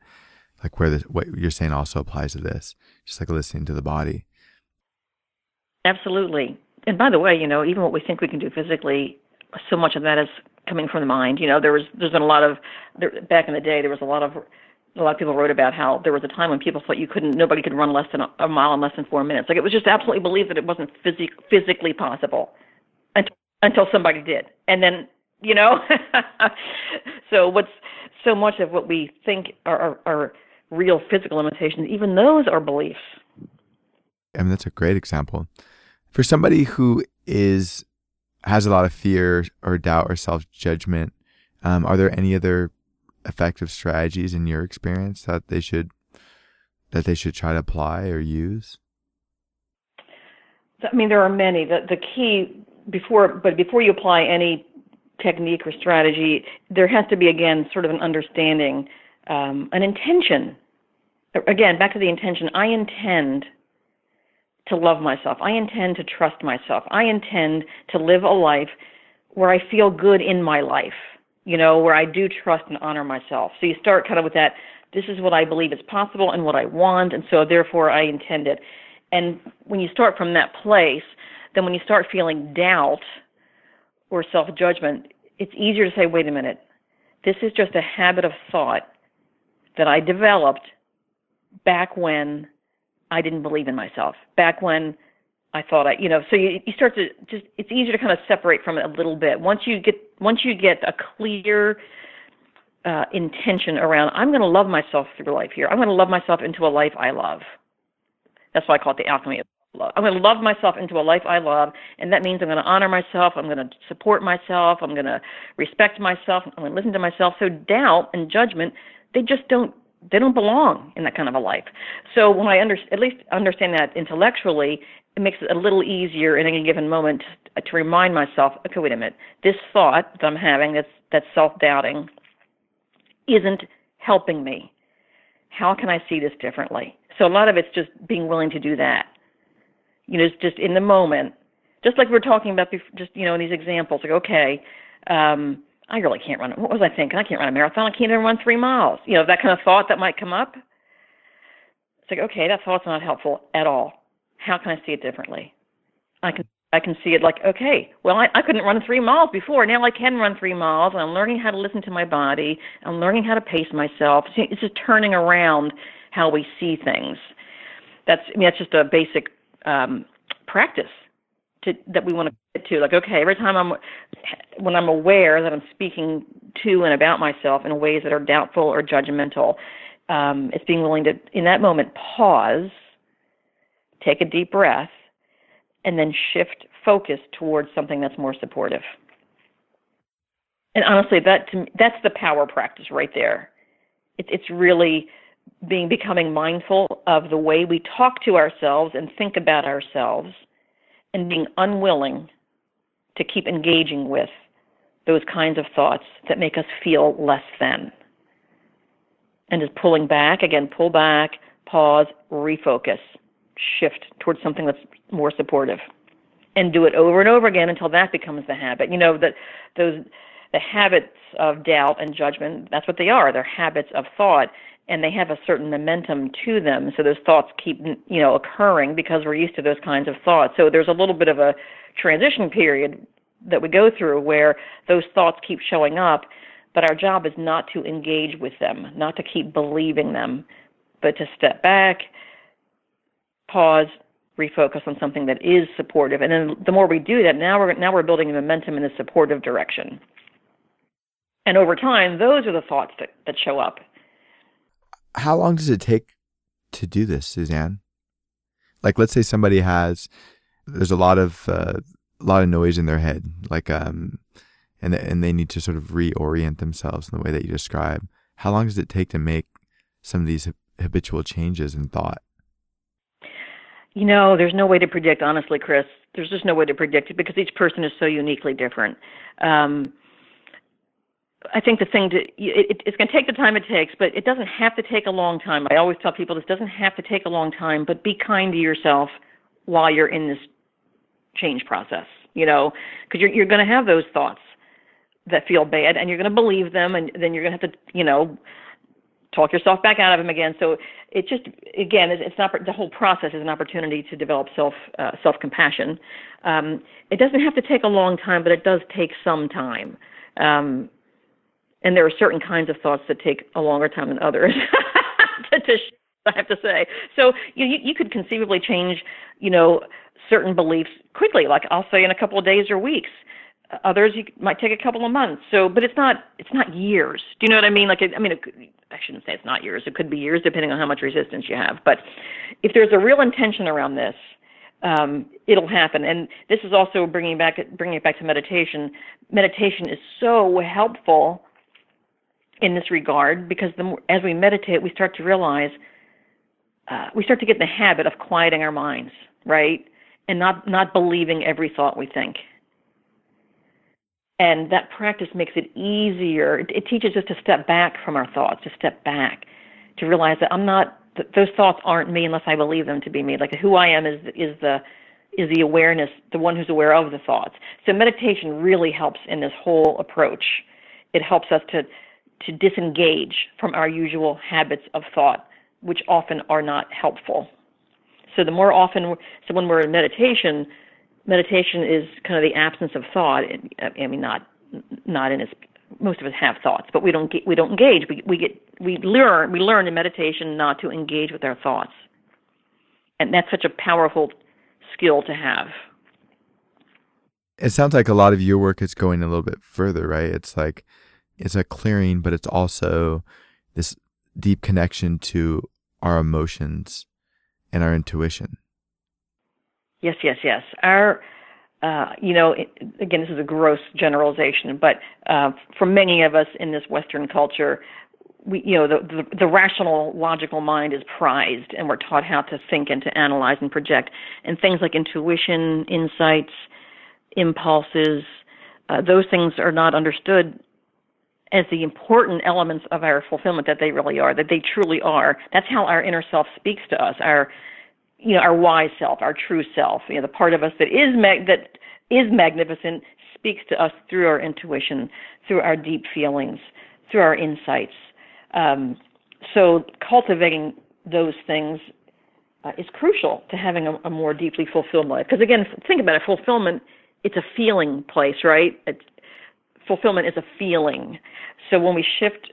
like where this what you're saying also applies to this, just like listening to the body. Absolutely. And by the way, you know, even what we think we can do physically, so much of that is coming from the mind. You know, there was there's been a lot of there, back in the day there was a lot of a lot of people wrote about how there was a time when people thought you couldn't nobody could run less than a, a mile in less than four minutes. Like it was just absolutely believed that it wasn't phys- physically possible until until somebody did, and then you know. so what's so much of what we think are, are, are real physical limitations, even those are beliefs. I mean, that's a great example. For somebody who is has a lot of fear or doubt or self judgment, um, are there any other effective strategies in your experience that they should that they should try to apply or use? I mean, there are many. The the key before, but before you apply any technique or strategy, there has to be again sort of an understanding, um, an intention. Again, back to the intention. I intend to love myself. I intend to trust myself. I intend to live a life where I feel good in my life, you know, where I do trust and honor myself. So you start kind of with that this is what I believe is possible and what I want, and so therefore I intend it. And when you start from that place, then when you start feeling doubt or self judgment, it's easier to say, wait a minute, this is just a habit of thought that I developed back when I didn't believe in myself back when I thought I, you know, so you, you start to just, it's easier to kind of separate from it a little bit. Once you get, once you get a clear uh, intention around, I'm going to love myself through life here. I'm going to love myself into a life I love. That's why I call it the alchemy of love. I'm going to love myself into a life I love, and that means I'm going to honor myself. I'm going to support myself. I'm going to respect myself. I'm going to listen to myself. So doubt and judgment, they just don't they don't belong in that kind of a life. So when I under, at least understand that intellectually, it makes it a little easier in any given moment to, remind myself, okay, wait a minute, this thought that I'm having, that's that's self-doubting, isn't helping me. How can I see this differently? So a lot of it's just being willing to do that. You know, it's just in the moment, just like we are talking about, before, just you know, in these examples, like okay. Um, I really can't run. What was I thinking? I can't run a marathon. I can't even run three miles. You know, that kind of thought that might come up. It's like, okay, that thought's not helpful at all. How can I see it differently? I can I can see it like, okay, well, I, I couldn't run three miles before. Now I can run three miles, I'm learning how to listen to my body. I'm learning how to pace myself. It's just turning around how we see things. That's, I mean, that's just a basic um, practice to, that we want to to. Like, okay, every time I'm, when I'm aware that I'm speaking to and about myself in ways that are doubtful or judgmental, um, it's being willing to, in that moment, pause, take a deep breath, and then shift focus towards something that's more supportive. And honestly, that to me, that's the power practice right there. It, it's really being becoming mindful of the way we talk to ourselves and think about ourselves, and being unwilling to keep engaging with those kinds of thoughts that make us feel less than. And just pulling back, again, pull back, pause, refocus, shift towards something that's more supportive and do it over and over again until that becomes the habit. You know that those the habits of doubt and judgment, that's what they are. They're habits of thought and they have a certain momentum to them. So those thoughts keep, you know, occurring because we're used to those kinds of thoughts. So there's a little bit of a transition period that we go through where those thoughts keep showing up, but our job is not to engage with them, not to keep believing them, but to step back, pause, refocus on something that is supportive. And then the more we do that, now we're now we're building momentum in a supportive direction. And over time, those are the thoughts that, that show up. How long does it take to do this, Suzanne? Like, let's say somebody has, there's a lot of uh, a lot of noise in their head, like um, and and they need to sort of reorient themselves in the way that you describe. How long does it take to make some of these habitual changes in thought? You know, there's no way to predict, honestly, Chris. There's just no way to predict it because each person is so uniquely different. Um, I think the thing to it, it's going to take the time it takes, but it doesn't have to take a long time. I always tell people this doesn't have to take a long time, but be kind to yourself while you're in this change process. You know, because you're you're going to have those thoughts that feel bad, and you're going to believe them, and then you're going to have to, you know, talk yourself back out of them again. So it just again, it's not the whole process is an opportunity to develop self uh, self compassion. Um, it doesn't have to take a long time, but it does take some time. Um, and there are certain kinds of thoughts that take a longer time than others. to, to, I have to say. So you, you could conceivably change, you know, certain beliefs quickly. Like I'll say in a couple of days or weeks. Others you might take a couple of months. So, but it's not it's not years. Do you know what I mean? Like, I mean, it, I shouldn't say it's not years. It could be years depending on how much resistance you have. But if there's a real intention around this, um, it'll happen. And this is also bringing back bringing it back to meditation. Meditation is so helpful in this regard because the more, as we meditate, we start to realize uh, we start to get in the habit of quieting our minds, right, and not not believing every thought we think and that practice makes it easier. It, it teaches us to step back from our thoughts, to step back, to realize that I'm not. Th- those thoughts aren't me unless I believe them to be me. Like who I am is is the is the awareness, the one who's aware of the thoughts. So meditation really helps in this whole approach. It helps us to to disengage from our usual habits of thought, which often are not helpful. So the more often, so when we're in meditation, meditation is kind of the absence of thought. I mean, not not in its most of us have thoughts, but we don't get, we don't engage. We we get we learn we learn in meditation not to engage with our thoughts, and that's such a powerful skill to have. It sounds like a lot of your work is going a little bit further, right? It's like it's a clearing, but it's also this deep connection to our emotions and our intuition. Yes, yes, yes. Our, uh, you know, it, again, this is a gross generalization, but uh, for many of us in this Western culture, we, you know, the, the, the rational, logical mind is prized, and we're taught how to think and to analyze and project. And things like intuition, insights, impulses, uh, those things are not understood as the important elements of our fulfillment that they really are, that they truly are. That's how our inner self speaks to us. Our you know, our wise self, our true self, you know, the part of us that is mag- that is magnificent speaks to us through our intuition, through our deep feelings, through our insights. Um, so cultivating those things uh, is crucial to having a, a more deeply fulfilled life. Because again, think about it, fulfillment, it's a feeling place, right? It's, fulfillment is a feeling. So when we shift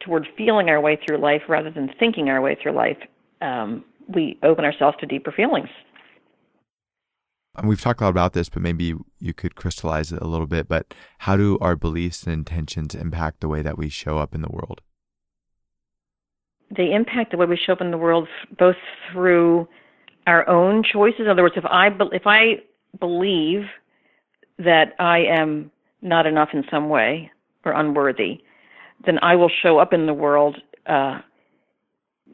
toward feeling our way through life rather than thinking our way through life, um, we open ourselves to deeper feelings. And we've talked a lot about this, but maybe you could crystallize it a little bit. But how do our beliefs and intentions impact the way that we show up in the world? They impact the way we show up in the world both through our own choices. In other words, if I if I believe that I am not enough in some way or unworthy, then I will show up in the world uh,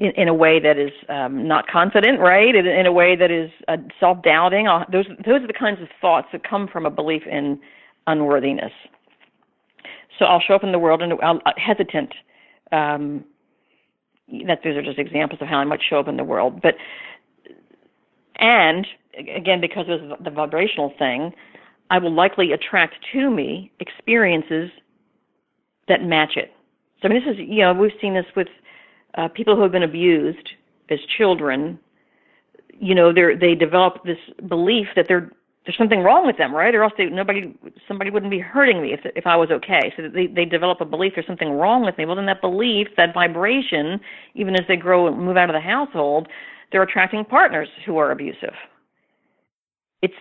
in, in a way that is um, not confident, right? In, in a way that is uh, self-doubting. Uh, those those are the kinds of thoughts that come from a belief in unworthiness. So I'll show up in the world and I'll uh, hesitant. Um, that those are just examples of how I might show up in the world, but and again because of the vibrational thing, I will likely attract to me experiences that match it. So I mean, this is you know we've seen this with uh, people who have been abused as children, you know, they they develop this belief that they're there's something wrong with them, right? Or else they, nobody somebody wouldn't be hurting me if if I was okay. So they they develop a belief there's something wrong with me. Well, then that belief, that vibration, even as they grow and move out of the household, they're attracting partners who are abusive. It's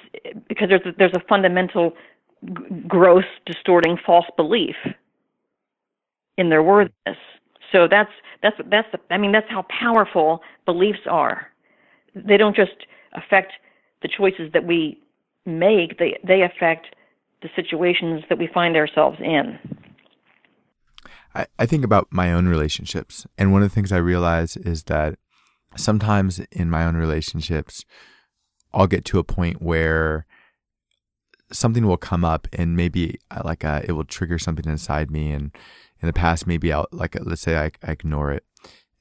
because there's a, there's a fundamental gross distorting false belief in their worthiness. So that's that's that's the, I mean that's how powerful beliefs are. They don't just affect the choices that we make; they they affect the situations that we find ourselves in. I, I think about my own relationships, and one of the things I realize is that sometimes in my own relationships, I'll get to a point where something will come up, and maybe uh, like uh, it will trigger something inside me, and in the past, maybe I'll like, let's say I, I ignore it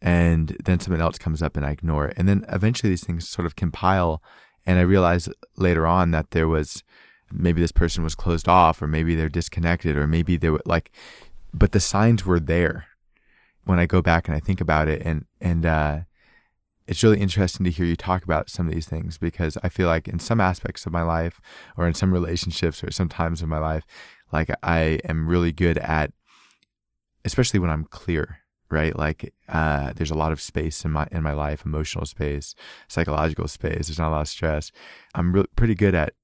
and then something else comes up and I ignore it. And then eventually these things sort of compile. And I realize later on that there was maybe this person was closed off or maybe they're disconnected or maybe they were like, but the signs were there when I go back and I think about it. And, and, uh, it's really interesting to hear you talk about some of these things because I feel like in some aspects of my life or in some relationships or some times of my life, like I am really good at especially when I'm clear, right? Like uh, there's a lot of space in my in my life, emotional space, psychological space. There's not a lot of stress. I'm re- pretty good at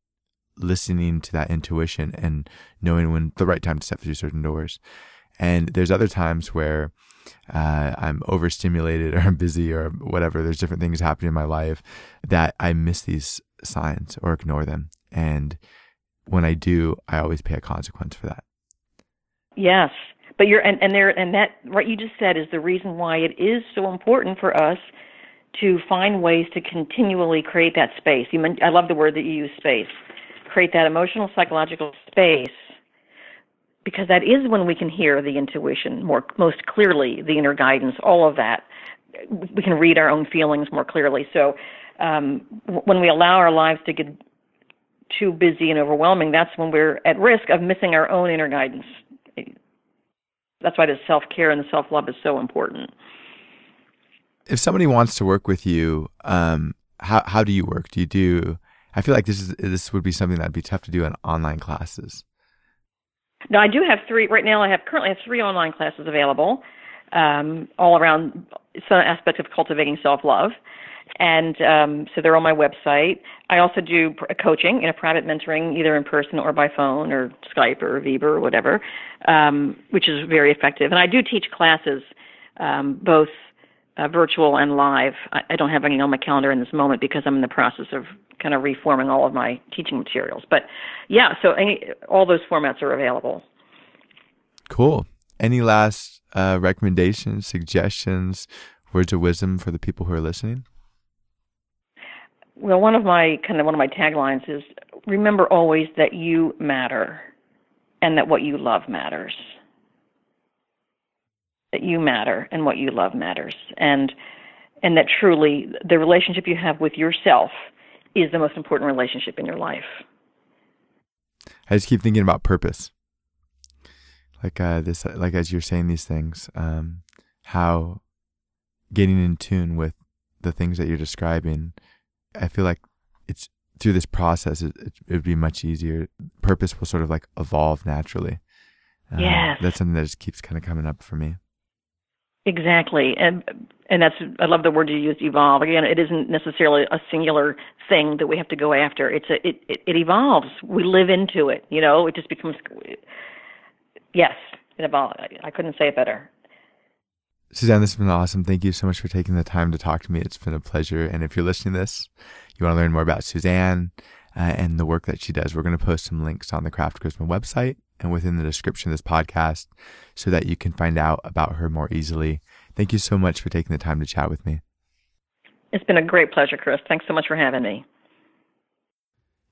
listening to that intuition and knowing when the right time to step through certain doors. And there's other times where uh, I'm overstimulated or I'm busy or whatever. There's different things happening in my life that I miss these signs or ignore them. And when I do, I always pay a consequence for that. Yes, but you're and, and there and that what you just said is the reason why it is so important for us to find ways to continually create that space. You I love the word that you use space. Create that emotional psychological space because that is when we can hear the intuition more most clearly, the inner guidance, all of that. We can read our own feelings more clearly. So um, when we allow our lives to get too busy and overwhelming, that's when we're at risk of missing our own inner guidance that's why the self care and the self love is so important. If somebody wants to work with you, um, how how do you work? Do you do? I feel like this is this would be something that'd be tough to do in online classes. No, I do have three right now. I have currently have three online classes available, um, all around some aspects of cultivating self love and um, so they're on my website. I also do coaching, you a private mentoring, either in person or by phone or Skype or Viber or whatever, um, which is very effective. And I do teach classes, um, both uh, virtual and live. I, I don't have any on my calendar in this moment because I'm in the process of kind of reforming all of my teaching materials. But yeah, so any, all those formats are available. Cool. Any last uh, recommendations, suggestions, words of wisdom for the people who are listening? Well, one of my kind of one of my taglines is remember always that you matter and that what you love matters. That you matter and what you love matters. And and that truly the relationship you have with yourself is the most important relationship in your life. I just keep thinking about purpose. Like uh, this, like as you're saying these things, um, how getting in tune with the things that you're describing, I feel like it's through this process, it, it would be much easier. Purpose will sort of like evolve naturally. Yes. That's something that just keeps kind of coming up for me. Exactly. And and that's I love the word you use evolve. Again, it isn't necessarily a singular thing that we have to go after. It's a it it, it evolves. We live into it, you know, it just becomes yes, it evolves. I, couldn't say it better. Suzanne, this has been awesome. Thank you so much for taking the time to talk to me. It's been a pleasure. And if you're listening to this, you want to learn more about Suzanne uh, and the work that she does, we're going to post some links on the Craft Charisma website and within the description of this podcast so that you can find out about her more easily. Thank you so much for taking the time to chat with me. It's been a great pleasure, Chris. Thanks so much for having me.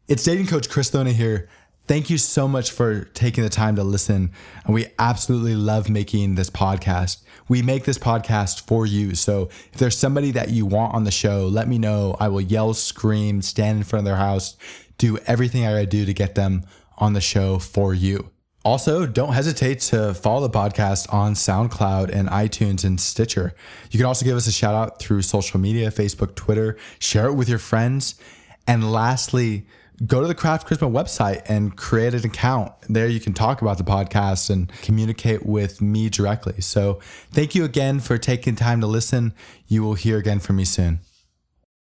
It's dating coach Chris Thona here. Thank you so much for taking the time to listen. And we absolutely love making this podcast. We make this podcast for you. So if there's somebody that you want on the show, let me know. I will yell, scream, stand in front of their house, do everything I do to get them on the show for you. Also, don't hesitate to follow the podcast on SoundCloud and iTunes and Stitcher. You can also give us a shout out through social media Facebook, Twitter, share it with your friends. And lastly, go to the Craft Charisma website and create an account. There you can talk about the podcast and communicate with me directly. So thank you again for taking time to listen. You will hear again from me soon.